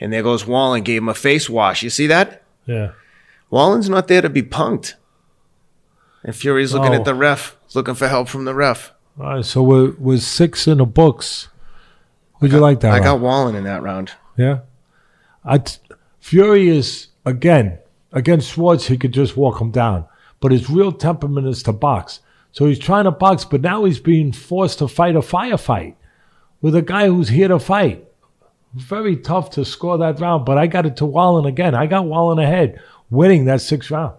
And there goes Wallin, gave him a face wash. You see that? Yeah. Wallin's not there to be punked. And Fury's looking Oh. at the ref, looking for help from the ref. All right. So we're, we're six in the books. Would you like that? I Rob? got Wallin in that round. Yeah. I t- Fury is again against Schwarz. He could just walk him down, but his real temperament is to box. So he's trying to box, but now he's being forced to fight a firefight with a guy who's here to fight. Very tough to score that round, but I got it to Wallin again. I got Wallin ahead, winning that sixth round.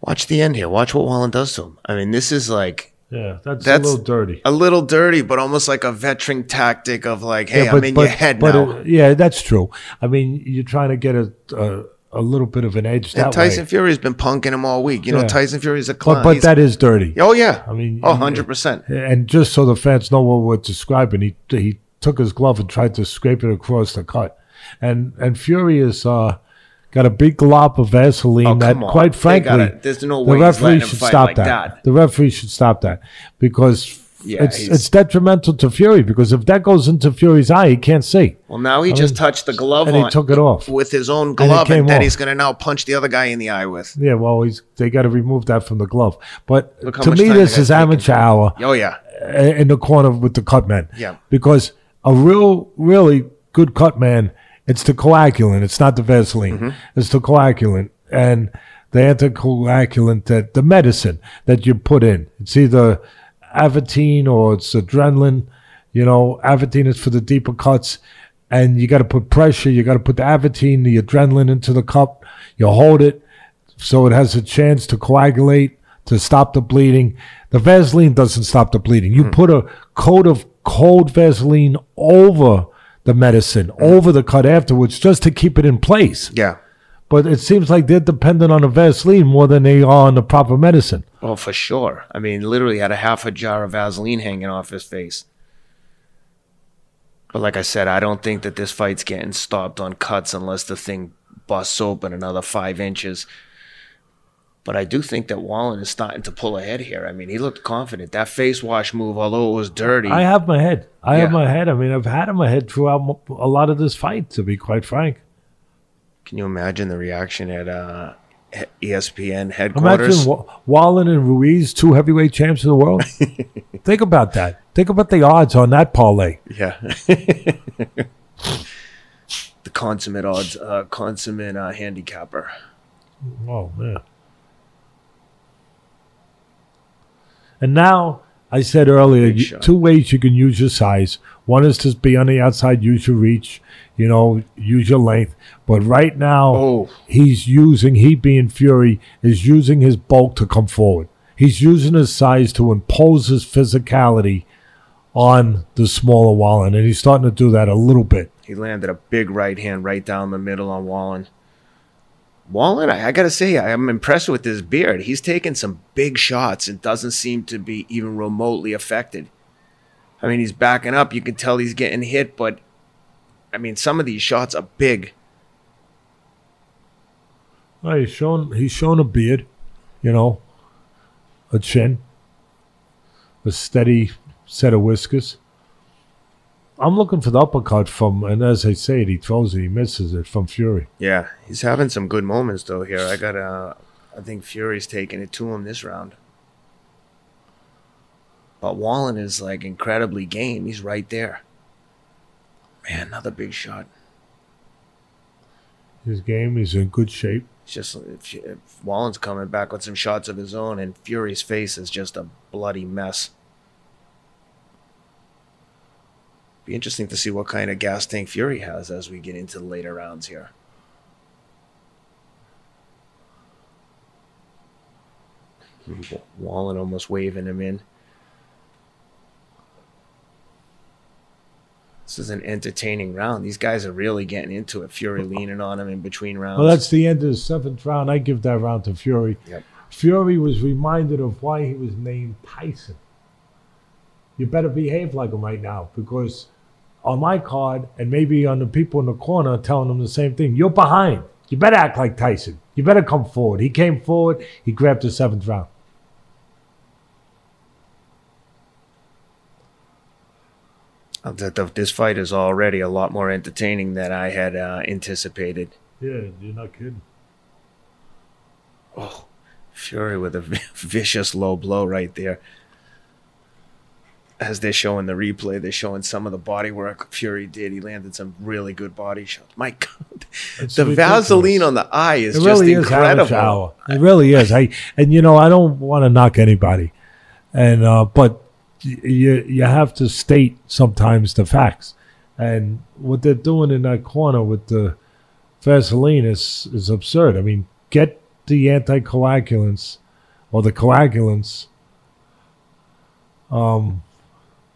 Watch the end here. Watch what Wallin does to him. I mean, this is like Yeah, that's, That's- a little dirty. a little dirty, but almost like a veteran tactic of like, hey, Yeah, I'm in your head but now. it- yeah, that's true. I mean, you're trying to get a a, a little bit of an edge that and Tyson way. Fury's been punking him all week. You know, Yeah. Tyson Fury's a clown. But, but He's- that is dirty. oh yeah, I mean, oh 100 percent. And just so the fans know what we're describing, he he took his glove and tried to scrape it across the cut, and and Fury has uh, got a big glob of Vaseline Oh, that, on. quite frankly, gotta- there's no the way he's referee should fight stop like that. that. The referee should stop that because. Yeah, it's it's detrimental to Fury because if that goes into Fury's eye, he can't see, Well, now he just touched the glove and he took it off. with his own glove, and, then off. he's going to now punch the other guy in the eye with. Yeah, well, he's they got to remove that from the glove. But to me, this is amateur hour. Oh yeah, in the corner with the cut man. Yeah. Because a real, really good cut man, it's the coagulant. It's not the Vaseline. Mm-hmm. It's the coagulant. And the anticoagulant that the medicine that you put in. It's either Avitene or it's adrenaline. You know, Avitene is for the deeper cuts. And you got to put pressure. You got to put the Avitene, the adrenaline into the cup. You hold it so it has a chance to coagulate to stop the bleeding. The Vaseline doesn't stop the bleeding. You put a coat of cold Vaseline over the medicine, over the cut afterwards, just to keep it in place. yeah. But it seems like they're dependent on the Vaseline more than they are on the proper medicine. Oh, for sure. I mean, literally had a half a jar of Vaseline hanging off his face. But like I said, I don't think that this fight's getting stopped on cuts unless the thing busts open another five inches. But I do think that Wallin is starting to pull ahead here. I mean, he looked confident. That face wash move, although it was dirty, I have my head. I have my head. I mean, I've had in my head throughout a lot of this fight, to be quite frank. can you imagine the reaction at uh, ESPN headquarters? Imagine Wa- Wallin and Ruiz, two heavyweight champs of the world. Think about that. Think about the odds on that parlay. Yeah. the consummate odds, uh, consummate uh, handicapper. Oh man. And now I said earlier, Big you, shot. two ways you can use your size. One is to be on the outside, use your reach, you know, use your length. But right now, Oh. he's using he being Fury is using his bulk to come forward. He's using his size to impose his physicality on the smaller Wallin, and he's starting to do that a little bit. He landed a big right hand right down the middle on Wallin. Wallin, I, I got to say, I'm impressed with his beard. He's taken some big shots and doesn't seem to be even remotely affected. I mean, he's backing up. You can tell he's getting hit, but I mean, some of these shots are big. Well, he's shown he's shown a beard, you know, a chin, a steady set of whiskers. I'm looking for the uppercut from, and as I said, he throws it, he misses it from Fury. Yeah, he's having some good moments though. Here, I got to I think Fury's taking it to him this round. But Wallin is like incredibly game. He's right there. Man, another big shot. His game, is in good shape. It's just if, if Wallin's coming back with some shots of his own, and Fury's face is just a bloody mess. Be interesting to see what kind of gas tank Fury has as we get into the later rounds here. Wallin almost waving him in. This is an entertaining round. These guys are really getting into it. Fury leaning on him in between rounds. Well, that's the end of the seventh round. I give that round to Fury. Yep. Fury was reminded of why he was named Tyson. You better behave like him right now because on my card and maybe on the people in the corner telling them the same thing. You're behind. You better act like Tyson. You better come forward. He came forward. He grabbed the seventh round. This fight is already a lot more entertaining than I had uh, anticipated. Yeah, you're not kidding. Oh, Fury with a vicious low blow right there. As they're showing the replay, they're showing some of the body work Fury did. He landed some really good body shots. My God, It's the ridiculous. Vaseline on the eye is It just really is incredible. It really is. I and you know I don't want to knock anybody, and uh, but you you have to state sometimes the facts, and what they're doing in that corner with the Vaseline is is absurd. I mean, get the anticoagulants or the coagulants. Um,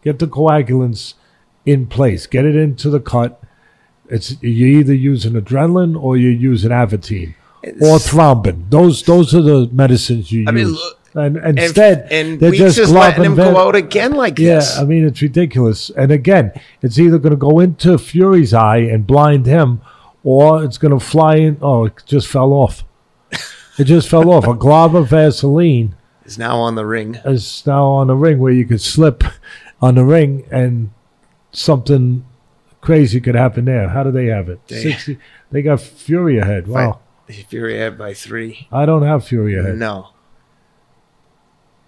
get the coagulants in place. Get it into the cut. It's you either use an adrenaline or you use an Avitene or thrombin. Those those are the medicines you I mean, use. look- and and, instead, and they're we just, just, letting him go out again like Yeah, this. Yeah, I mean it's ridiculous. And again, it's either going to go into Fury's eye and blind him, or it's going to fly in. Oh, it just fell off. It just fell off. A glob of Vaseline is now on the ring. is now on the ring where you could slip on the ring and something crazy could happen there. How do they have it? They- 60. They got Fury ahead. Wow. Fury ahead by three. I don't have Fury ahead. No.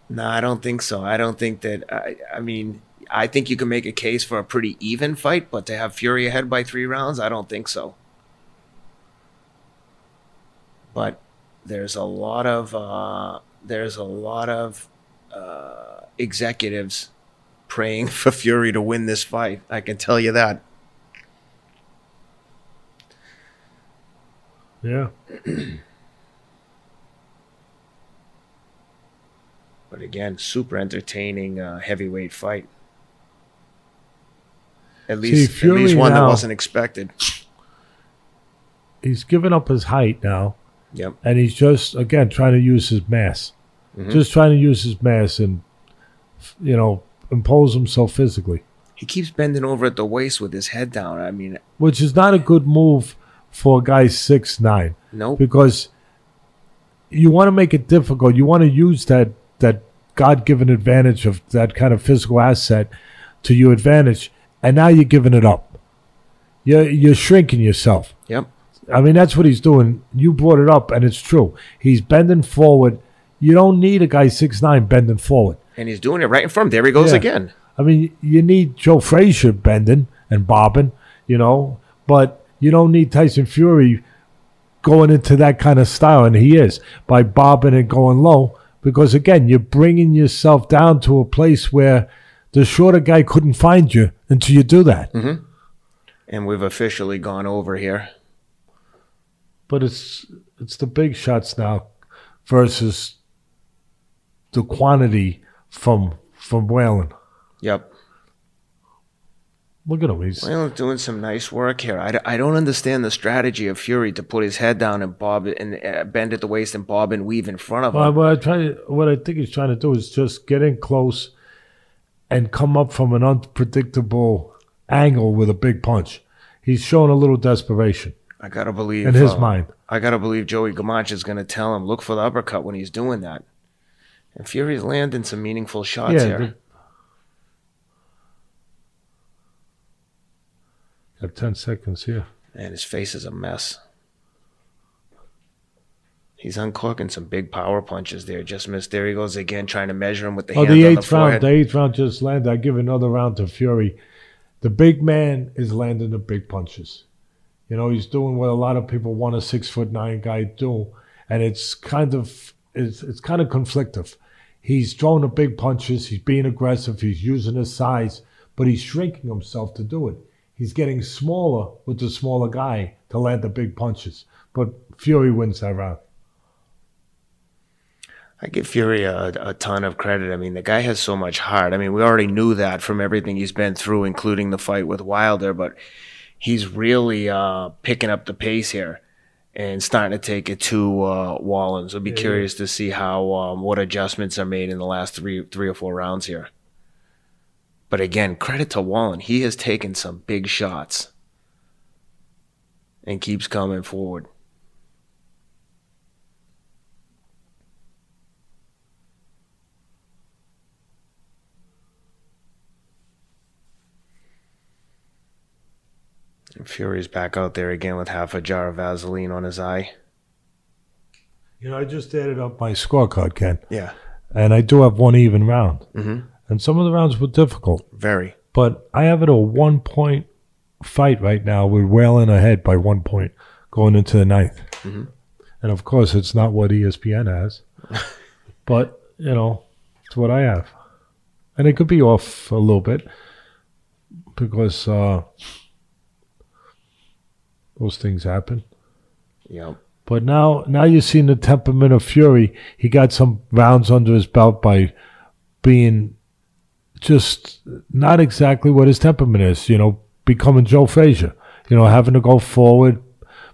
No, I don't think so. I don't think that. I, I mean, I think you can make a case for a pretty even fight, but to have Fury ahead by three rounds, I don't think so. But there's a lot of uh, there's a lot of uh, executives praying for Fury to win this fight. I can tell you that. Yeah. But again, super entertaining uh, heavyweight fight. At least, at Fury least one that wasn't expected. He's given up his height now, Yep. and he's just, again, trying to use his mass. Mhm. Just trying to use his mass and, you know, impose himself physically, He keeps bending over at the waist with his head down. I mean, which is not a good move for a guy six nine nope. because you want to make it difficult. You want to use that that God given advantage of that kind of physical asset to your advantage, and now you're giving it up. You're you're shrinking yourself. Yep. I mean, that's what he's doing. You brought it up, and it's true. He's bending forward. You don't need a guy six nine bending forward. And he's doing it right in front. There he goes Yeah. again. I mean, you need Joe Frazier bending and bobbing, you know, but you don't need Tyson Fury going into that kind of style, and he is by bobbing and going low because again, you're bringing yourself down to a place where the shorter guy couldn't find you until you do that. Mm-hmm. And we've officially gone over here. But it's it's the big shots now versus the quantity from from Wallin. Yep. Look at him. He's Well, doing some nice work here. I, d- I don't understand the strategy of Fury to put his head down and bob and uh, bend at the waist and bob and weave in front of him. Well, what I try, what I think he's trying to do is just get in close and come up from an unpredictable angle with a big punch. He's showing a little desperation I gotta believe in his uh, mind. I gotta believe Joey Gamache is gonna tell him look for the uppercut when he's doing that. And Fury's landing some meaningful shots Yeah, here. the- Got ten seconds here. And his face is a mess. He's uncorking some big power punches there. Just missed. There he goes again, trying to measure him with the Oh, hand the on the eighth round. The eighth round just landed. I give another round to Fury. The big man is landing the big punches. You know, he's doing what a lot of people want a six foot nine guy to do, and it's kind of it's it's kind of conflictive. He's throwing the big punches. He's being aggressive. He's using his size, but he's shrinking himself to do it. He's getting smaller with the smaller guy to land the big punches. But Fury wins that round. I give Fury a, a ton of credit. I mean, the guy has so much heart. I mean, we already knew that from everything he's been through, including the fight with Wilder, but he's really uh, picking up the pace here and starting to take it to uh, Wallins. I'll be curious to see how um, what adjustments are made in the last three three or four rounds here. But again, credit to Wallin. He has taken some big shots and keeps coming forward. Fury's back out there again with half a jar of Vaseline on his eye. You know, I just added up my scorecard, Ken, Yeah, and I do have one even round. Mhm. And some of the rounds were difficult. very. But I have it a one point fight right now with Wallin ahead by one point going into the ninth. Mhm. And of course, it's not what ESPN has, but you know, it's what I have. And it could be off a little bit because uh, those things happen. Yep. But now, now you've seen the temperament of Fury. He got some rounds under his belt by being just not exactly what his temperament is. You know, becoming Joe Frazier. You know, having to go forward,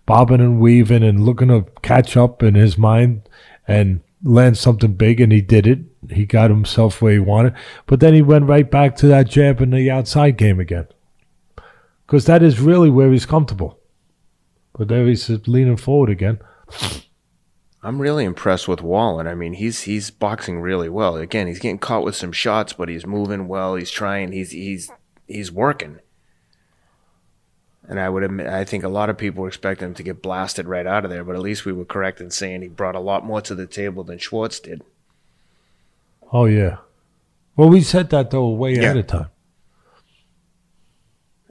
bobbing and weaving, and looking to catch up in his mind and land something big. And he did it. He got himself where he wanted. But then he went right back to that jab in the outside game again, because that is really where he's comfortable. But there he's leaning forward again. I'm really impressed with Wallin. I mean, he's he's boxing really well. Again, he's getting caught with some shots, but he's moving well. He's trying. He's he's he's working. And I would admit, I think a lot of people were expecting him to get blasted right out of there, but at least we were correct in saying he brought a lot more to the table than Schwarz did. Oh yeah. Well, we said that though way ahead Yeah. of time.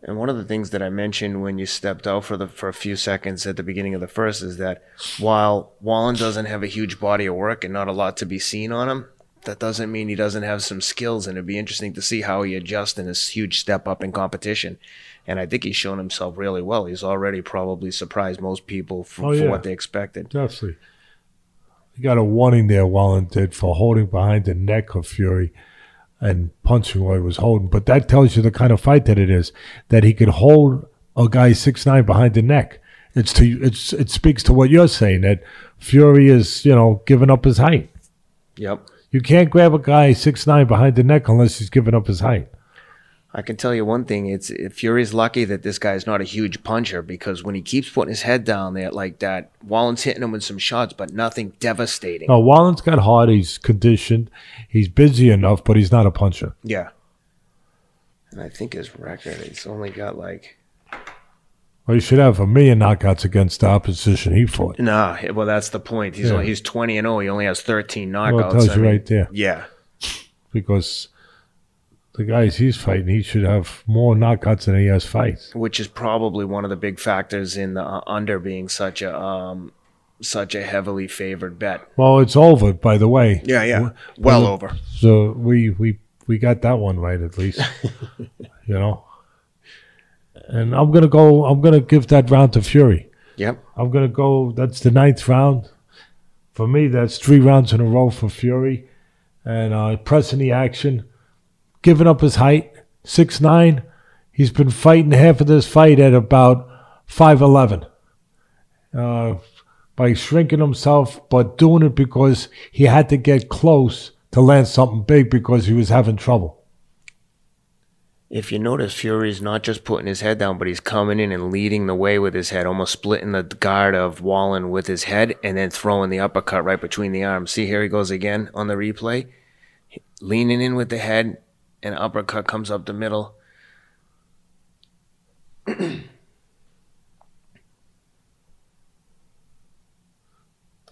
And one of the things that I mentioned when you stepped out for the for a few seconds at the beginning of the first is that while Wallin doesn't have a huge body of work and not a lot to be seen on him, that doesn't mean he doesn't have some skills. And it'd be interesting to see how he adjusts in this huge step up in competition. And I think he's shown himself really well. He's already probably surprised most people for, Oh, for what they expected. Definitely. You got a warning there, Wallin did, for holding behind the neck of Fury and punching while he was holding. But that tells you the kind of fight that it is. That he could hold a guy six nine behind the neck. It's to it's it speaks to what you're saying that Fury is you know giving up his height. Yep. You can't grab a guy six nine behind the neck unless he's giving up his height. I can tell you one thing: it's Fury's lucky that this guy's not a huge puncher because when he keeps putting his head down there like that, Wallin's hitting him with some shots, but nothing devastating. No, Wallin's got heart. He's conditioned. He's busy enough, but he's not a puncher. Yeah. And I think his record, he's only got like Well, he should have a million knockouts against the opposition he fought. nah. Well, that's the point. He's Yeah. only, he's twenty and zero. He only has thirteen knockouts. Well, tells I you mean, right there. Yeah. Because the guys he's fighting, he should have more knockouts than he has fights. which is probably one of the big factors in the uh, under being such a um, such a heavily favored bet. Well, it's over, by the way. Yeah, yeah, Well, well over. So we we we got that one right at least. you know. And I'm gonna go. I'm gonna give that round to Fury. Yep. I'm gonna go. That's the ninth round. For me, that's three rounds in a row for Fury, and uh, pressing the action, giving up his height, six nine. He's been fighting half of this fight at about five eleven. Uh, by shrinking himself, but doing it because he had to get close to land something big because he was having trouble. If you notice, Fury's not just putting his head down, but he's coming in and leading the way with his head, almost splitting the guard of Wallin with his head, and then throwing the uppercut right between the arms. See, here he goes again on the replay, leaning in with the head, and uppercut comes up the middle.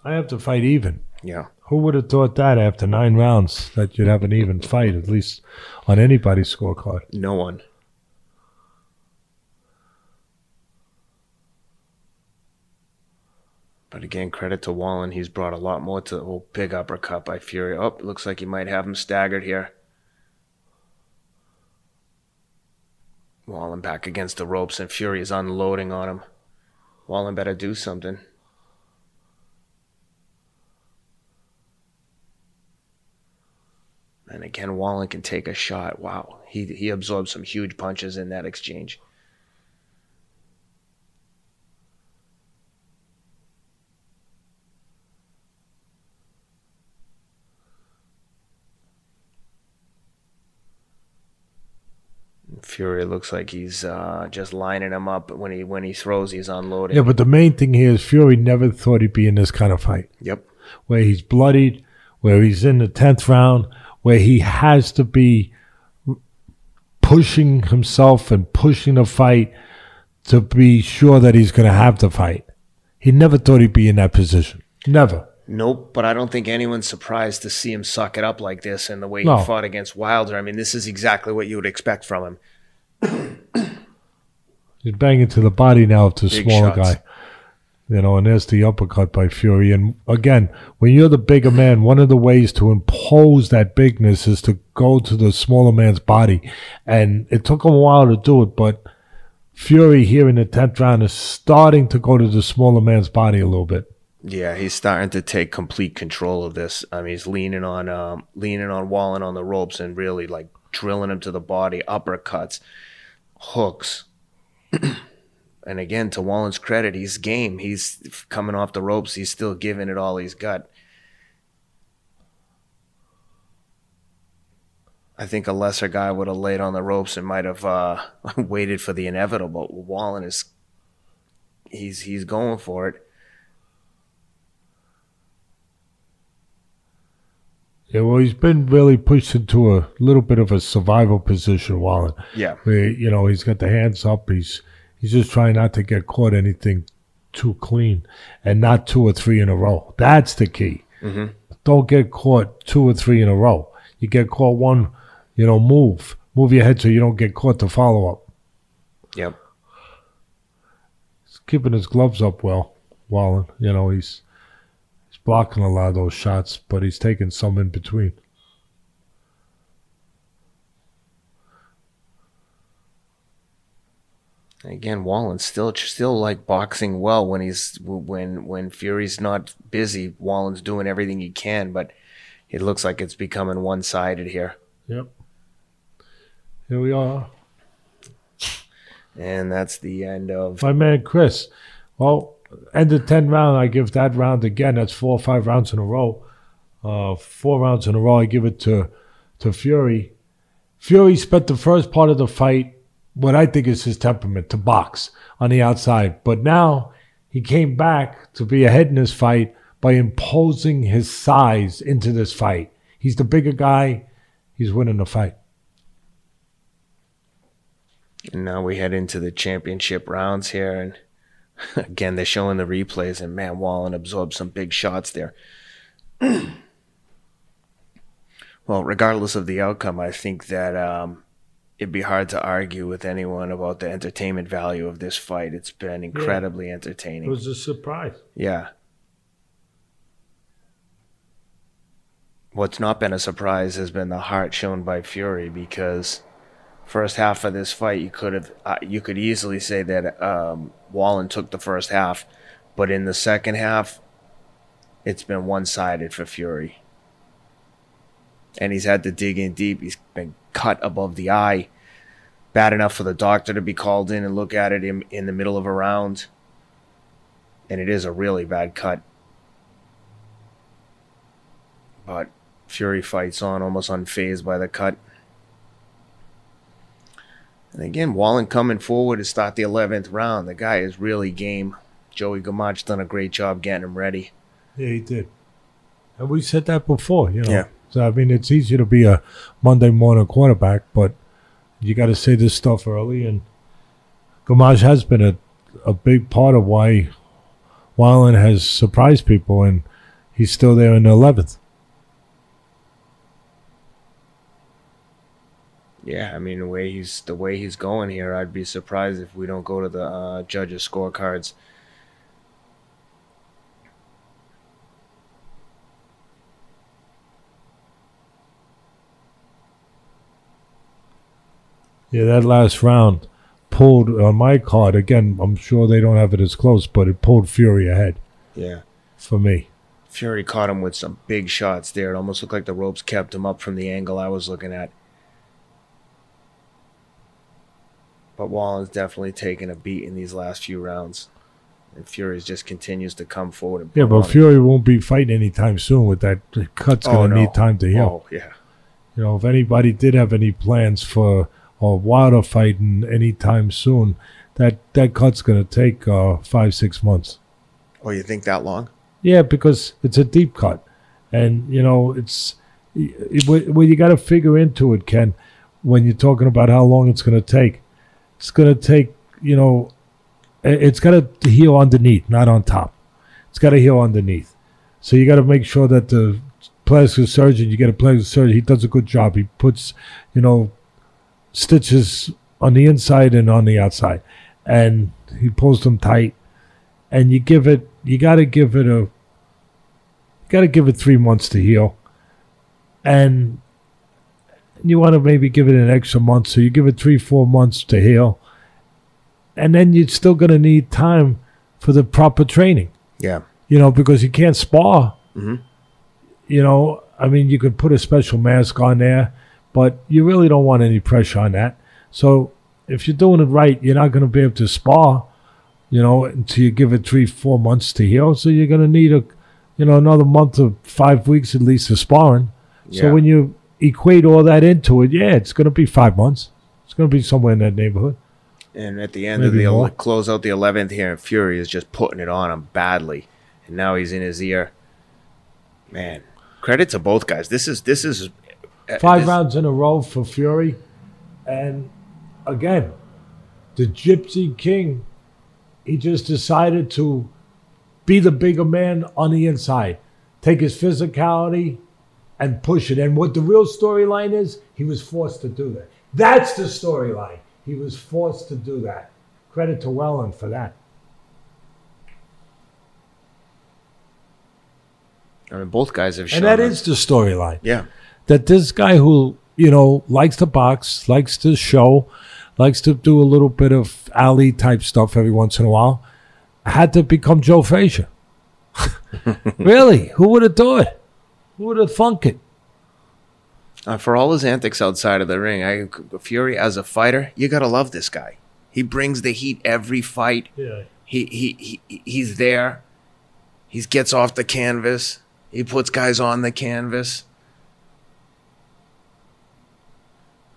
I have to fight even. Yeah. Who would have thought that after nine rounds that you'd have an even fight, at least on anybody's scorecard? No one. But again, credit to Wallin. He's brought a lot more to the whole big uppercut by Fury. Oh, looks like he might have him staggered here. Wallin back against the ropes, and Fury is unloading on him. Wallin better do something. And again, Wallin can take a shot. Wow. He, he absorbed some huge punches in that exchange. Fury looks like he's uh, just lining him up when he when he throws. He's unloading. Yeah, but the main thing here is Fury never thought he'd be in this kind of fight Yep. where he's bloodied, where he's in the 10th round, where he has to be pushing himself and pushing the fight to be sure that he's going to have the fight. He never thought he'd be in that position. Never. Nope, but I don't think anyone's surprised to see him suck it up like this and the way No. he fought against Wilder. I mean, this is exactly what you would expect from him. He's banging to the body now of the Big smaller shots. guy. You know, and there's the uppercut by Fury. And again, when you're the bigger man, one of the ways to impose that bigness is to go to the smaller man's body. And it took him a while to do it, but Fury here in the 10th round is starting to go to the smaller man's body a little bit. Yeah, he's starting to take complete control of this. I mean, he's leaning on um, leaning on Wallin on the ropes and really like drilling him to the body, uppercuts, hooks. and again, to Wallin's credit, he's game. He's coming off the ropes. He's still giving it all he's got. I think a lesser guy would have laid on the ropes and might have uh, waited for the inevitable. Wallin is he's he's going for it. Yeah, well, he's been really pushed into a little bit of a survival position, Wallin. Yeah. where you know he's got the hands up. He's he's just trying not to get caught anything too clean, and not two or three in a row. That's the key. Mhm. Don't get caught two or three in a row. You get caught one, you know, move move your head so you don't get caught to follow up. Yep. He's keeping his gloves up well, Wallin. You know he's blocking a lot of those shots, but he's taking some in between. Again, Wallin's still still like boxing well when he's when when Fury's not busy. Wallin's doing everything he can, but it looks like it's becoming one sided here. Yep. Here we are. And that's the end of My man Chris. Well, end of 10 round, I give that round again. That's four or five rounds in a row. Uh, four rounds in a row, I give it to, to Fury. Fury spent the first part of the fight, what I think is his temperament, to box on the outside. But now he came back to be ahead in this fight by imposing his size into this fight. He's the bigger guy. He's winning the fight. And now we head into the championship rounds here, and again they're showing the replays, and man, Wallin absorbed some big shots there. well, regardless of the outcome, I think that um, it'd be hard to argue with anyone about the entertainment value of this fight. It's been incredibly entertaining. It was a surprise. Yeah. What's not been a surprise has been the heart shown by Fury because first half of this fight you could have uh, you could easily say that um, Wallin took the first half, but in the second half, it's been one sided for Fury. And he's had to dig in deep. He's been cut above the eye. Bad enough for the doctor to be called in and look at it in, in the middle of a round. And it is a really bad cut. But Fury fights on, almost unfazed by the cut. And again, Wallin coming forward to start the 11th round. The guy is really game. Joey Gamache done a great job getting him ready. Yeah, he did. And we said that before, you know. Yeah. So I mean, it's easy to be a Monday morning quarterback, but you got to say this stuff early. And Gamache has been a a big part of why Wallin has surprised people, and he's still there in the eleventh. Yeah, I mean the way he's the way he's going here, I'd be surprised if we don't go to the uh, judges' scorecards. Yeah, that last round pulled on my card again. I'm sure they don't have it as close, but it pulled Fury ahead Yeah, for me. Fury caught him with some big shots there. It almost looked like the ropes kept him up from the angle I was looking at. But Wallin's definitely taken a beat in these last few rounds. And Fury just continues to come forward. And Yeah, but. Fury won't be fighting anytime soon with that. The cut's Oh, going to no. need time to heal. Oh, yeah. You know, if anybody did have any plans for a Wilder fighting anytime soon, that that cut's going to take uh, five six months. Oh, you think that long? Yeah, because it's a deep cut, and you know it's it, what you got to figure into it, Ken. When you're talking about how long it's going to take, it's going to take you know, it- it's got to heal underneath, not on top. It's got to heal underneath. So you got to make sure that the plastic surgeon, you get a plastic surgeon, he does a good job. He puts, you know, stitches on the inside and on the outside, and he pulls them tight. And you give it, you got to give it a, you got to give it three months to heal, and you want to maybe give it an extra month. So you give it three, four months to heal, and then you're still going to need time for the proper training Yeah. you know, because you can't spar. Mhm. You know, I mean, you could put a special mask on there, but you really don't want any pressure on that. So if you're doing it right, you're not going to be able to spar, you know, until you give it three, four months to heal. So you're going to need a, you know, another month or five weeks at least of sparring. Yeah. So when you equate all that into it, yeah, it's going to be five months. It's going to be somewhere in that neighborhood. And at the end Maybe of the more. close out the eleventh here, and Fury is just putting it on him badly, and now he's in his ear. Man, credit to both guys. This is this is uh, Five this- rounds in a row for Fury. And again, the Gypsy King, he just decided to be the bigger man on the inside, take his physicality and push it. And what the real storyline is, he was forced to do that. That's the storyline. He was forced to do that. Credit to Wallin for that. I mean, both guys have shown. And that is the storyline. yeah, that this guy who you know likes to box, likes to show, likes to do a little bit of Ali type stuff every once in a while, had to become Joe Frazier. really, who would have thought? Who would have thunk it? uh, for all his antics outside of the ring, I Fury as a fighter, you gotta love this guy. He brings the heat every fight. Yeah, He he, he he's there. He gets off the canvas. He puts guys on the canvas.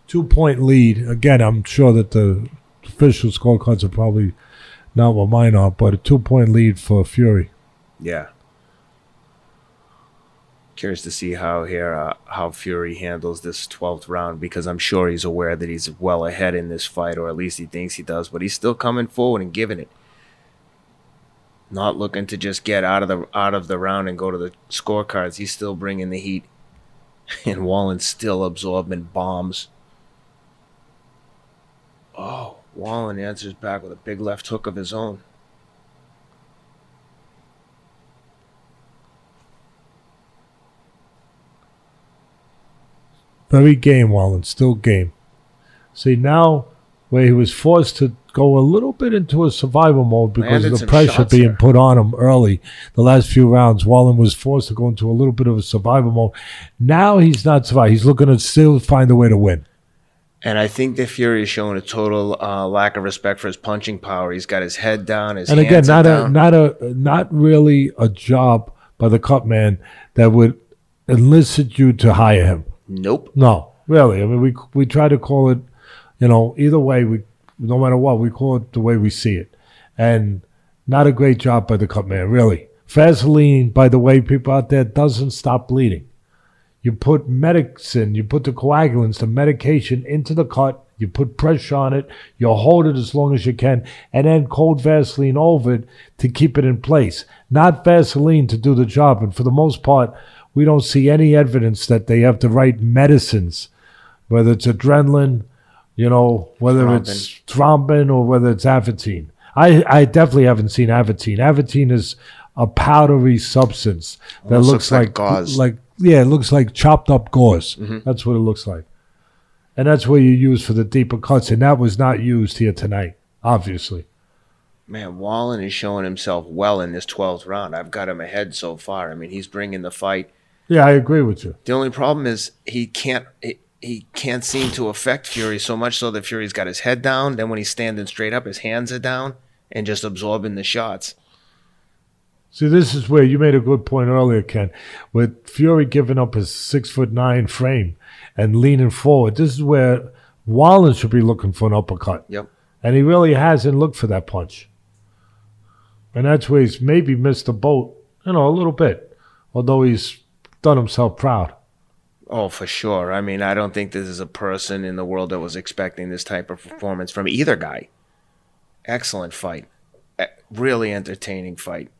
two point lead. Again, I'm sure that the official scorecards are probably not what mine are, but a two point lead for Fury. Yeah. Curious to see how here uh, how Fury handles this twelfth round because I'm sure he's aware that he's well ahead in this fight, or at least he thinks he does. But he's still coming forward and giving it, not looking to just get out of the out of the round and go to the scorecards. He's still bringing the heat, and Wallin's still absorbing bombs. Oh, Wallin answers back with a big left hook of his own. Very game, Wallin. Still game. See, now where he was forced to go a little bit into a survival mode because of the pressure being there. put on him early, the last few rounds, Wallin was forced to go into a little bit of a survival mode. Now he's not surviving. He's looking to still find a way to win. And I think that Fury is showing a total uh, lack of respect for his punching power. He's got his head down, his and again, not a down. not a not really a job by the cut man that would elicit you to hire him. Nope. No, really. I mean, we we try to call it, you know, either way. We no matter what, we call it the way we see it, and not a great job by the cut man. Really, Vaseline, by the way, people out there doesn't stop bleeding. You put medicine, you put the coagulants, the medication into the cut. You put pressure on it. You hold it as long as you can, and then cold Vaseline over it to keep it in place. Not Vaseline to do the job. And for the most part, we don't see any evidence that they have the right medicines, whether it's adrenaline, you know, whether it's thrombin or whether it's Avitene. I, I definitely haven't seen Avitene. Avitene is a powdery substance that Almost looks, like like gauze. like yeah, it looks like chopped up gauze. Mm-hmm. That's what it looks like, and that's what you use for the deeper cuts. And that was not used here tonight, obviously. Man, Wallin is showing himself well in this 12th round. I've got him ahead so far. I mean, he's bringing the fight. Yeah, I agree with you. The only problem is he can't he, he can't seem to affect Fury so much so that Fury's got his head down. Then when he's standing straight up, his hands are down and just absorbing the shots. See, this is where you made a good point earlier, Ken. With Fury giving up his six foot nine frame and leaning forward, this is where Wallin should be looking for an uppercut. Yep. And he really hasn't looked for that punch. And that's where he's maybe missed the boat, you know, a little bit. Although he's done himself proud. Oh, for sure. I mean, I don't think this is a person in the world that was expecting this type of performance from either guy. Excellent fight. Really entertaining fight.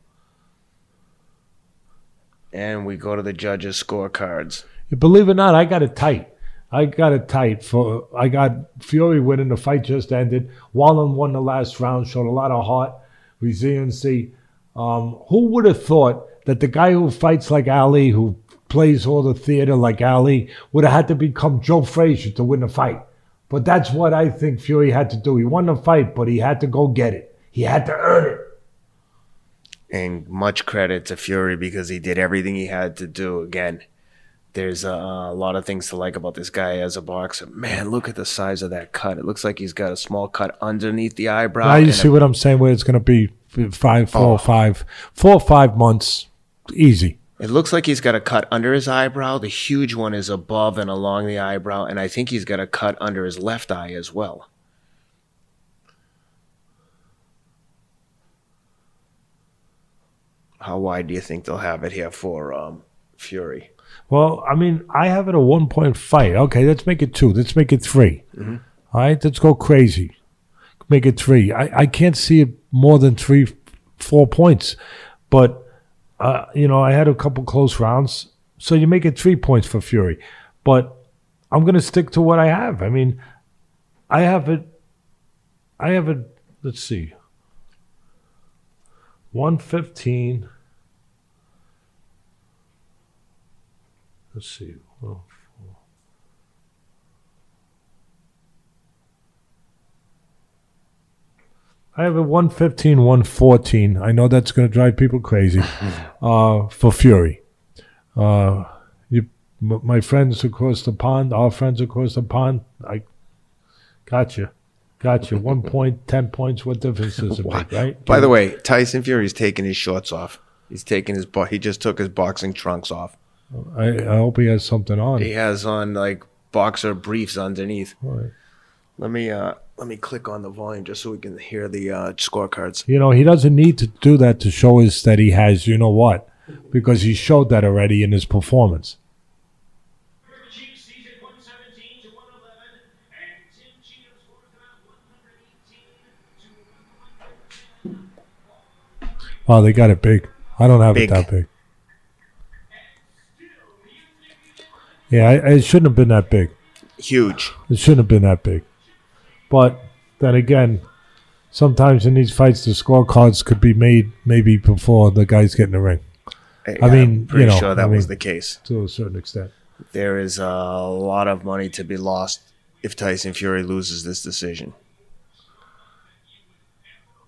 And we go to the judges' scorecards. Believe it or not, I got it tight. I got it tight for I got Fury winning. The fight just ended. Wallin won the last round, showed a lot of heart, resiliency. Um, who would have thought that the guy who fights like Ali, who plays all the theater like Ali, would have had to become Joe Frazier to win the fight? But that's what I think Fury had to do. He won the fight, but he had to go get it. He had to earn it. And much credit to Fury because he did everything he had to do. Again, there's a, a lot of things to like about this guy as a boxer. Man, look at the size of that cut. It looks like he's got a small cut underneath the eyebrow. Now you see a- what I'm saying? Where it's going to be five, four, Oh. five, four or five months, easy. It looks like he's got a cut under his eyebrow. The huge one is above and along the eyebrow, and I think he's got a cut under his left eye as well. How wide do you think they'll have it here for um, Fury? Well, I mean, I have it a one point fight. Okay, let's make it two. Let's make it 3 All right, let's go crazy. Make it three. I, I can't see it more than three, four points. But, uh, you know, I had a couple close rounds. So you make it three points for Fury. But I'm going to stick to what I have. I mean, I have it. I have it. Let's see. 115. Let's see. Well, four. I have a 115, 114. I know that's going to drive people crazy uh, for Fury. Uh, you, m- my friends across the pond, our friends across the pond, I got you. Got you. One point, 10 points. What difference does it make, right? By the way, Tyson Fury's taking his shorts off. He's taking his bo- he just took his boxing trunks off. I, I hope he has something on. He has on like boxer briefs underneath. Right. Let me uh let me click on the volume just so we can hear the uh, scorecards. You know, he doesn't need to do that to show us that he has, you know what, because he showed that already in his performance. Chiefs sees it 117 to 111, and Tim Cheatham scores about 118 to Oh, they got it big. I don't have Big. it that big. Yeah, I, it shouldn't have been that big. Huge. It shouldn't have been that big. But then again, sometimes in these fights, the scorecards could be made maybe before the guys get in the ring I mean, pretty you know, sure that I was the case. to a certain extent. There is a lot of money to be lost if Tyson Fury loses this decision.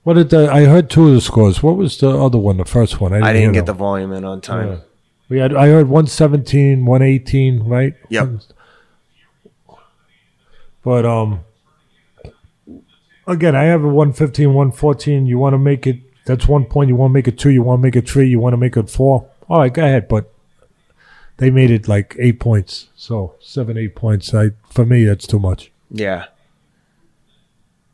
What did the, I heard two of the scores? What was the other one? The first one? I hear didn't get the volume in on time. Yeah. We had. I heard 117, 118, right? Yep. But um, again, I have a 115, 114. You want to make it? That's one point. You want to make it two. You want to make it three. You want to make it four. All right, go ahead. But they made it like eight points. So seven, eight points. I for me, that's too much. Yeah.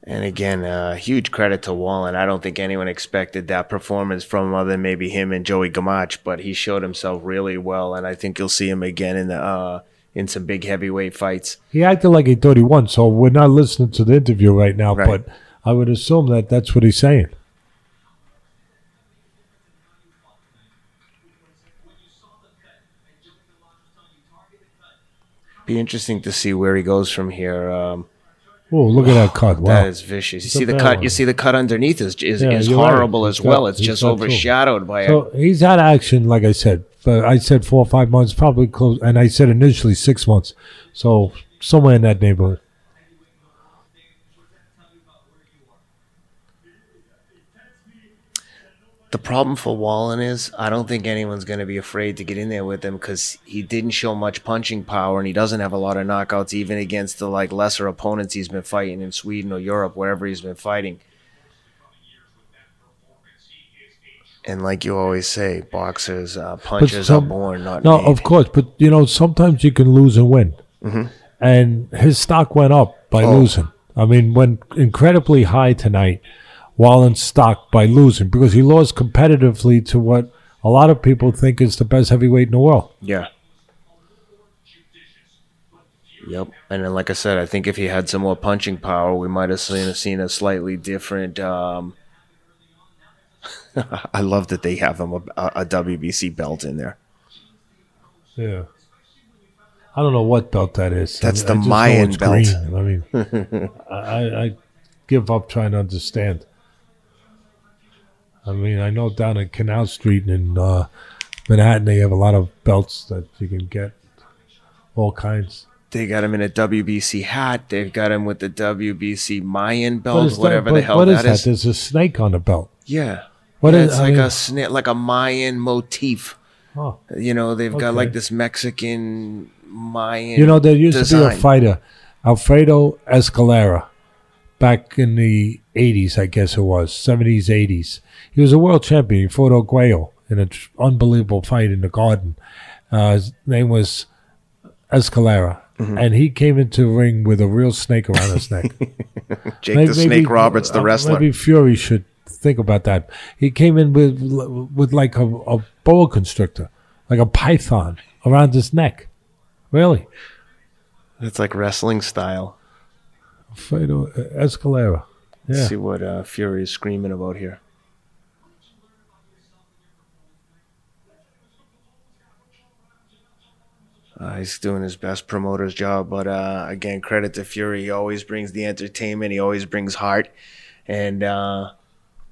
And again, uh, huge credit to Wallin. I don't think anyone expected that performance from other than maybe him and Joey Gamache, but he showed himself really well, and I think you'll see him again in the uh, in some big heavyweight fights. He acted like he thought he won. So we're not listening to the interview right now. Right. But I would assume that that's what he's saying. Be interesting to see where he goes from here. Um, Oh, look at that cut! Wow. That is vicious. You It's see the cut. one. You see the cut underneath is is, Yeah, is right. horrible He's as well. got- It's just overshadowed by So he's had action, like I said. I said four or five months, probably close, and I said initially six months. So somewhere in that neighborhood. The problem for Wallin is I don't think anyone's going to be afraid to get in there with him because he didn't show much punching power and he doesn't have a lot of knockouts even against the like lesser opponents he's been fighting in Sweden or Europe wherever he's been fighting. And like you always say, boxers uh, punchers some- are born, not No, made. of course, but you know sometimes you can lose and win, and his stock went up by Mm-hmm. Oh. losing. I mean, went incredibly high tonight, Wallin's stock by losing because he lost competitively to what a lot of people think is the best heavyweight in the world. Yeah. Yep. And then, like I said, I think if he had some more punching power, we might have seen, seen a slightly different. Um, I love that they have him a, a WBC belt in there. Yeah. I don't know what belt that is. That's I, the I just know Mayan belt. green. I mean, I, I, I give up trying to understand. I mean, I know down in Canal Street in uh, Manhattan, they have a lot of belts that you can get, all kinds. They got him in a WBC hat. They've got him with the WBC Mayan What belt, is that- whatever but the hell what is that is. There's a snake on the belt. Yeah. What yeah, is- it's I like mean- a sna- like a Mayan motif. Oh. You know, they've got like this Mexican Mayan. You know, there used to be a fighter, Alfredo Escalera, back in the 80s, I guess it was, 70s, 80s. He was a world champion. He fought Arguello in an unbelievable fight in the garden. Uh, his name was Escalera. Mm-hmm. And he came into the ring with a real snake around his neck. Jake Maybe- the Snake maybe- Roberts, the uh, wrestler. Maybe Fury should think about that. He came in with with like a, a boa constrictor, like a python around his neck. Really? It's like wrestling style. Alfredo Escalera. Yeah. See what uh, Fury is screaming about here. Uh, he's doing his best promoter's job, but uh, again, credit to Fury. He always brings the entertainment. He always brings heart, and uh,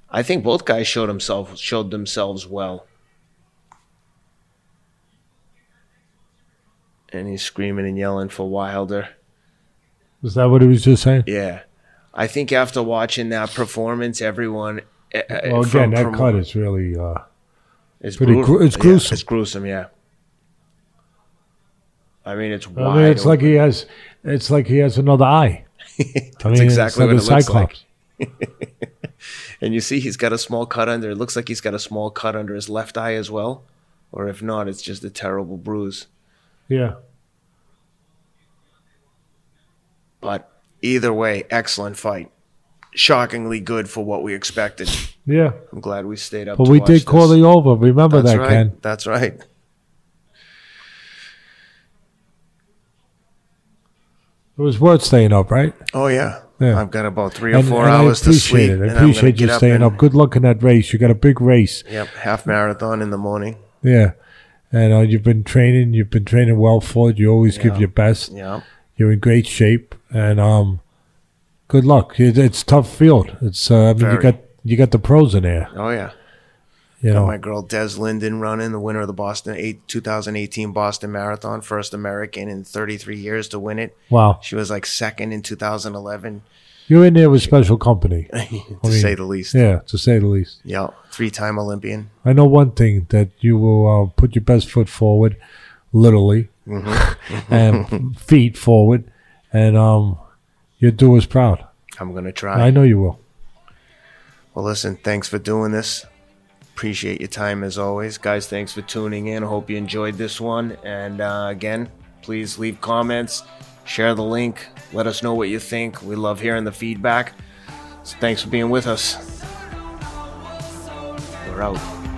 I think both guys showed himself showed themselves well. And he's screaming and yelling for Wilder. Is that what he was just saying? Yeah, I think after watching that performance, everyone. uh, Well, again, that cut is really. Uh, It's pretty brutal. gru- it's Yeah, gruesome. it's gruesome. Yeah. I mean, it's I mean, it's like he has. It's like he has another eye. That's I mean, exactly what it like looks like. And you see, he's got a small cut under. It looks like he's got a small cut under his left eye as well, or if not, it's just a terrible bruise. Yeah. But either way, excellent fight. Shockingly good for what we expected. Yeah, I'm glad we stayed up. but we did this. call the over. Remember That's that, right. Ken? That's right. It was worth staying up, right? Oh yeah. Yeah. I've got about three or And, four and hours I to appreciate sleep. it. I appreciate you staying and- up. Good luck in that race. You got a big race. Yep, half marathon in the morning. Yeah. And uh, you've been training. You've been training well for it. You always give your best. Yeah. You're in great shape, and um, good luck. It, it's tough field. It's uh, I mean you got you got the pros in there. Oh yeah. You know. my girl Des Linden running, the winner of the Boston eight, 2018 Boston Marathon, first American in 33 years to win it. Wow. She was like second in 2011, You're in there with special company. to mean, say the least. Yeah, to say the least. Yeah, three-time Olympian. I know one thing that you will uh, put your best foot forward, literally, Mm-hmm. and feet forward, and um, you'll do us proud. I'm gonna try. I know you will. Well, listen, thanks for doing this. Appreciate your time as always, guys. Thanks for tuning in. I hope you enjoyed this one. And uh, again, please leave comments, share the link, let us know what you think. We love hearing the feedback. So thanks for being with us. We're out.